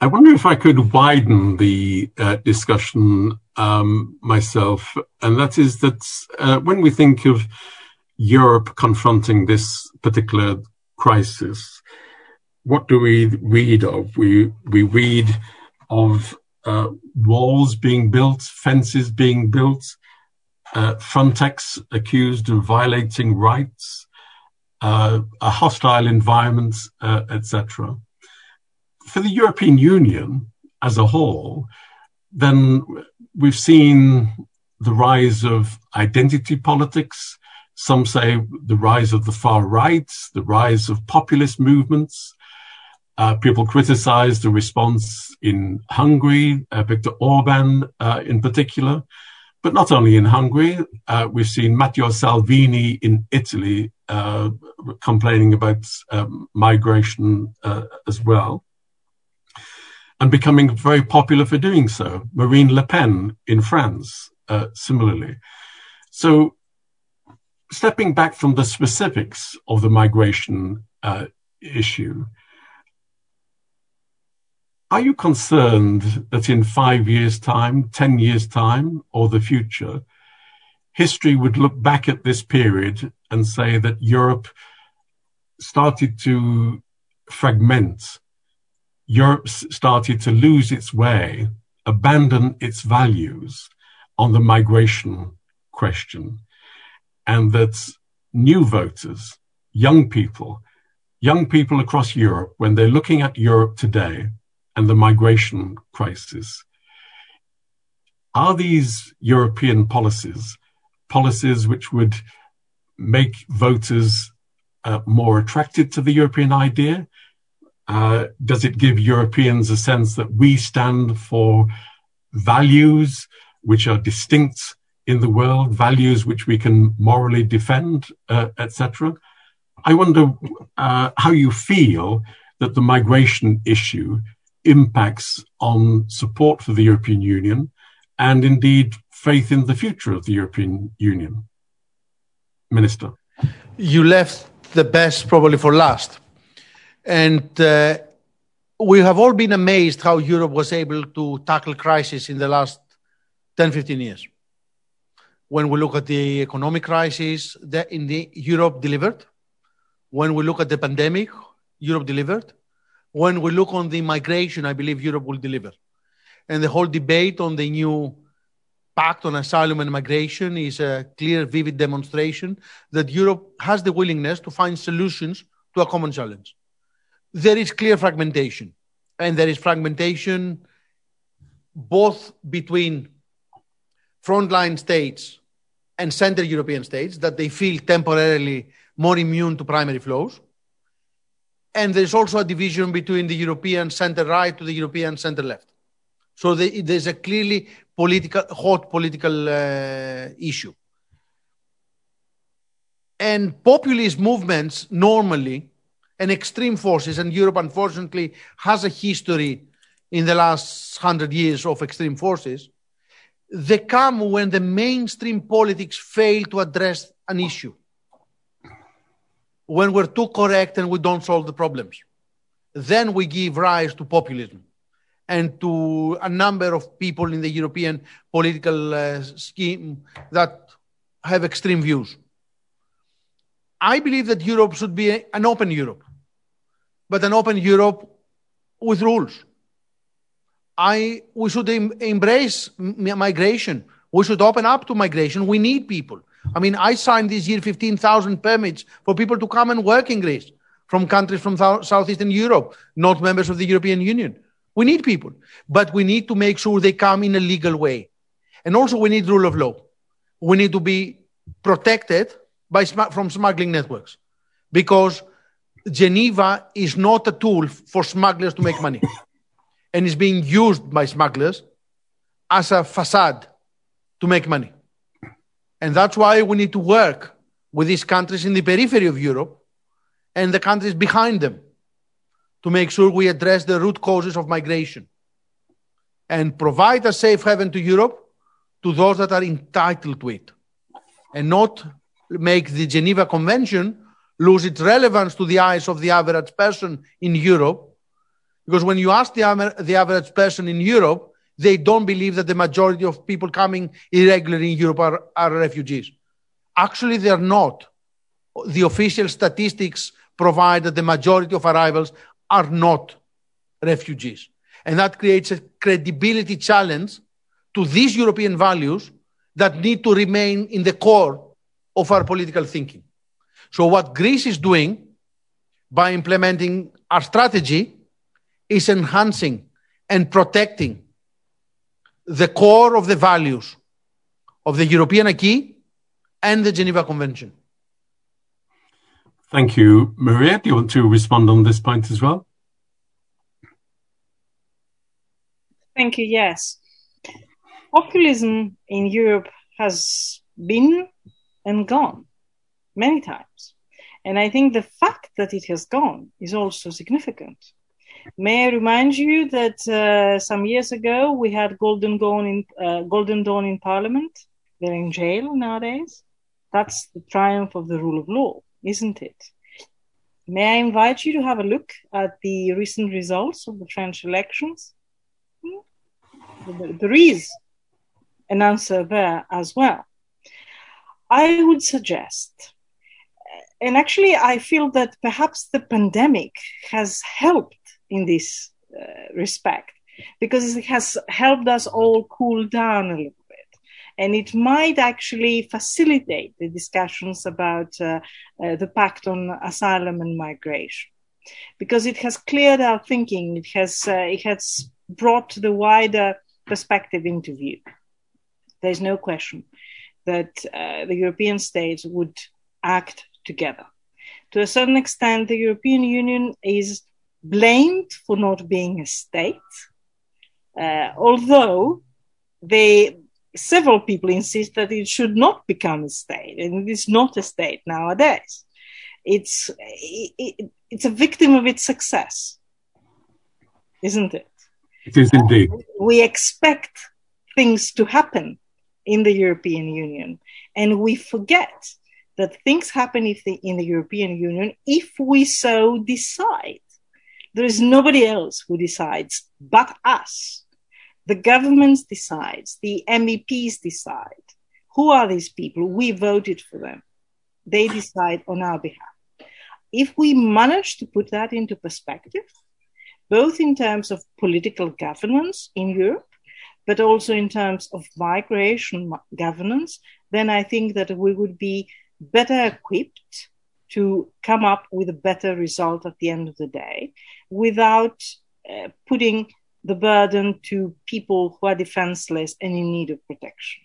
Speaker 1: I wonder if I could widen the uh, discussion um, myself, and that is that uh, when we think of Europe confronting this particular crisis, what do we read of? We we read of uh, walls being built, fences being built, uh, Frontex accused of violating rights, hostile environment, uh, etc for the European Union as a whole, then we've seen the rise of identity politics. Some say the rise of the far right, the rise of populist movements. Uh, people criticize the response in Hungary, uh, Viktor Orban uh, in particular, but not only in Hungary. Uh, we've seen Matteo Salvini in Italy uh, complaining about um, migration uh, as well and becoming very popular for doing so. Marine Le Pen in France, uh, similarly. So, stepping back from the specifics of the migration uh, issue, are you concerned that in five years' time, 10 years' time, or the future, history would look back at this period and say that Europe started to fragment Europe started to lose its way, abandon its values on the migration question, and that new voters, young people, young people across Europe, when they're looking at Europe today and the migration crisis, are these European policies policies which would make voters uh, more attracted to the European idea? Uh, does it give Europeans a sense that we stand for values which are distinct in the world, values which we can morally defend, uh, etc.? I wonder uh, how you feel that the migration issue impacts on support for the European Union and indeed faith in the future of the European Union. Minister.
Speaker 2: You left the best probably for last. And uh, we have all been amazed how Europe was able to tackle crisis in the last 10, 15 years. When we look at the economic crisis, that in the, Europe delivered. When we look at the pandemic, Europe delivered. When we look on the migration, I believe Europe will deliver. And the whole debate on the new pact on asylum and migration is a clear, vivid demonstration that Europe has the willingness to find solutions to a common challenge there is clear fragmentation, and there is fragmentation both between frontline states and Central European states that they feel temporarily more immune to primary flows. And there's also a division between the European center right to the European center left. So there's a clearly political, hot political uh, issue. And populist movements normally and extreme forces, and Europe unfortunately has a history in the last hundred years of extreme forces, they come when the mainstream politics fail to address an issue. When we're too correct and we don't solve the problems. Then we give rise to populism and to a number of people in the European political uh, scheme that have extreme views. I believe that Europe should be an open Europe, but an open Europe with rules. I, we should em- embrace m- migration. We should open up to migration. We need people. I mean, I signed this year 15,000 permits for people to come and work in Greece from countries from th- Southeastern Europe, not members of the European Union. We need people, but we need to make sure they come in a legal way. And also, we need rule of law. We need to be protected by from smuggling networks because Geneva is not a tool for smugglers to make money and is being used by smugglers as a facade to make money. And that's why we need to work with these countries in the periphery of Europe and the countries behind them to make sure we address the root causes of migration and provide a safe haven to Europe to those that are entitled to it and not make the Geneva Convention lose its relevance to the eyes of the average person in Europe. Because when you ask the, the average person in Europe, they don't believe that the majority of people coming irregularly in Europe are, are refugees. Actually, they're not. The official statistics provide that the majority of arrivals are not refugees. And that creates a credibility challenge to these European values that need to remain in the core of our political thinking. So, what Greece is doing by implementing our strategy is enhancing and protecting the core of the values of the European acquis and the Geneva Convention.
Speaker 1: Thank you. Maria, do you want to respond on this point as well?
Speaker 3: Thank you. Yes. Populism in Europe has been and gone many times. And I think the fact that it has gone is also significant. May I remind you that uh, some years ago we had Golden Dawn in uh, Golden Dawn in Parliament. They're in jail nowadays. That's the triumph of the rule of law, isn't it? May I invite you to have a look at the recent results of the French elections? Hmm? There is an answer there as well. I would suggest, and actually, I feel that perhaps the pandemic has helped in this uh, respect because it has helped us all cool down a little bit. And it might actually facilitate the discussions about uh, uh, the pact on asylum and migration because it has cleared our thinking. It has, uh, it has brought the wider perspective into view. There's no question that uh, the European states would act together. To a certain extent, the European Union is blamed for not being a state, uh, although they several people insist that it should not become a state, and it is not a state nowadays. It's it, it's a victim of its success, isn't it?
Speaker 1: It is indeed.
Speaker 3: We expect things to happen in the European Union, and we forget that things happen if the, in the European Union if we so decide. There is nobody else who decides but us. The governments decides, the MEPs decide. Who are these people? We voted for them. They decide on our behalf. If we manage to put that into perspective, both in terms of political governance in Europe, but also in terms of migration governance, then I think that we would be better equipped to come up with a better result at the end of the day without uh, putting the burden to people who are defenseless and in need of protection.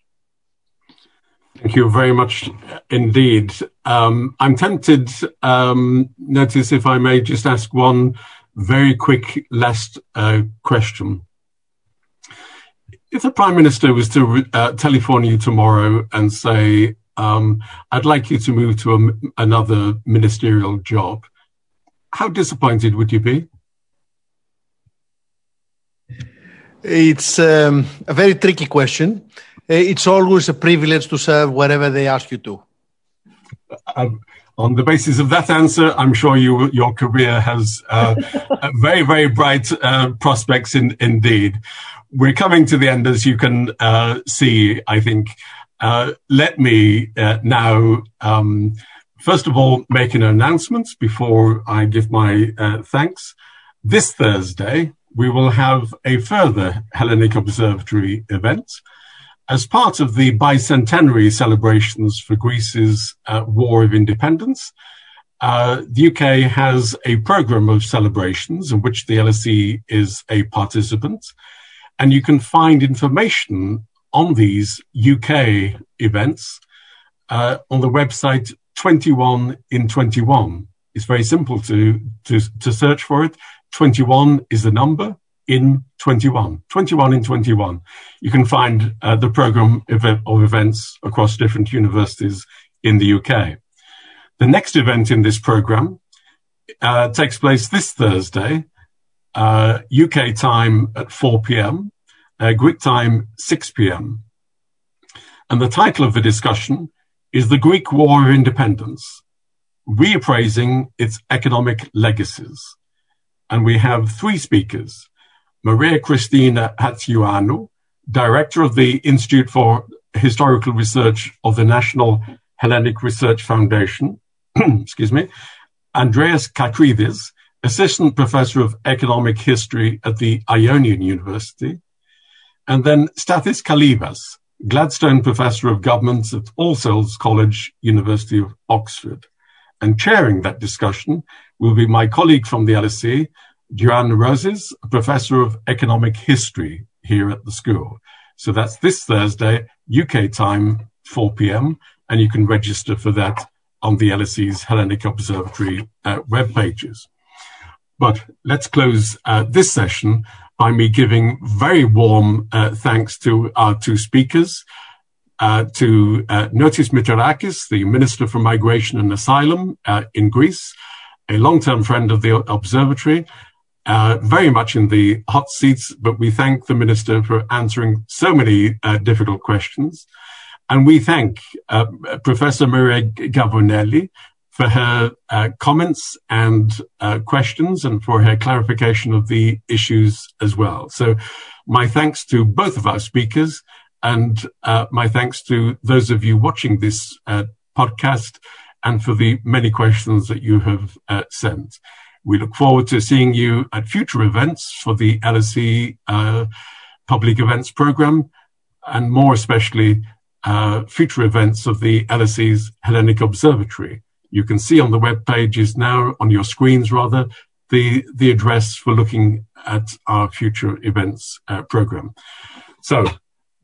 Speaker 1: Thank you very much indeed. Um, I'm tempted, um, Notis if I may just ask one very quick last uh, question. If the Prime Minister was to uh, telephone you tomorrow and say, um, I'd like you to move to a, another ministerial job. how disappointed would you be?
Speaker 2: It's um, a very tricky question. Uh, it's always a privilege to serve wherever they ask you to.
Speaker 1: Um, on the basis of that answer, I'm sure you, your career has uh, very, very bright uh, prospects in, indeed. We're coming to the end, as you can uh, see, I think. Uh, let me uh, now, um, first of all, make an announcement before I give my thanks. This Thursday, we will have a further Hellenic Observatory event as part of the bicentenary celebrations for Greece's uh, War of Independence, uh, the UK has a program of celebrations in which the LSE is a participant. And you can find information on these UK events uh, on the website 21 in 21. It's very simple to, to, to search for it. 21 is the number, in 21, 21 in 21. You can find uh, the program of events across different universities in the UK. The next event in this program uh, takes place this Thursday, uh, UK time at 4 p.m., uh, Greek time 6 p.m. And the title of the discussion is The Greek War of Independence, Reappraising Its Economic Legacies. And we have three speakers. Maria Cristina Chatziioannou, Director of the Institute for Historical Research of the National Hellenic Research Foundation, excuse me, Andreas Kakridis, Assistant Professor of Economic History at the Ionian University, and then Stathis Kalyvas, Gladstone Professor of Government at All Souls College, University of Oxford. And chairing that discussion will be my colleague from the LSE, Joan Rosés, professor of economic history here at the school. So that's this Thursday, UK time, 4 p.m. And you can register for that on the LSE's Hellenic Observatory uh, web pages. But let's close uh, this session by me giving very warm uh, thanks to our two speakers, to uh, Notis Mitarakis, the Minister for Migration and Asylum uh, in Greece, a long-term friend of the observatory, uh, very much in the hot seats, but we thank the minister for answering so many uh, difficult questions. And we thank uh, Professor Maria Gavouneli for her uh, comments and uh, questions and for her clarification of the issues as well. So my thanks to both of our speakers and uh, my thanks to those of you watching this podcast and for the many questions that you have sent. We look forward to seeing you at future events for the LSE uh, public events program, and more especially uh, future events of the LSE's Hellenic Observatory. You can see on the web pages now, on your screens rather, the, the address for looking at our future events uh, program. So,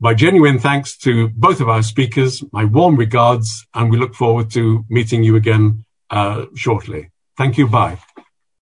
Speaker 1: my genuine thanks to both of our speakers, my warm regards, and we look forward to meeting you again uh, shortly. Thank you. Bye.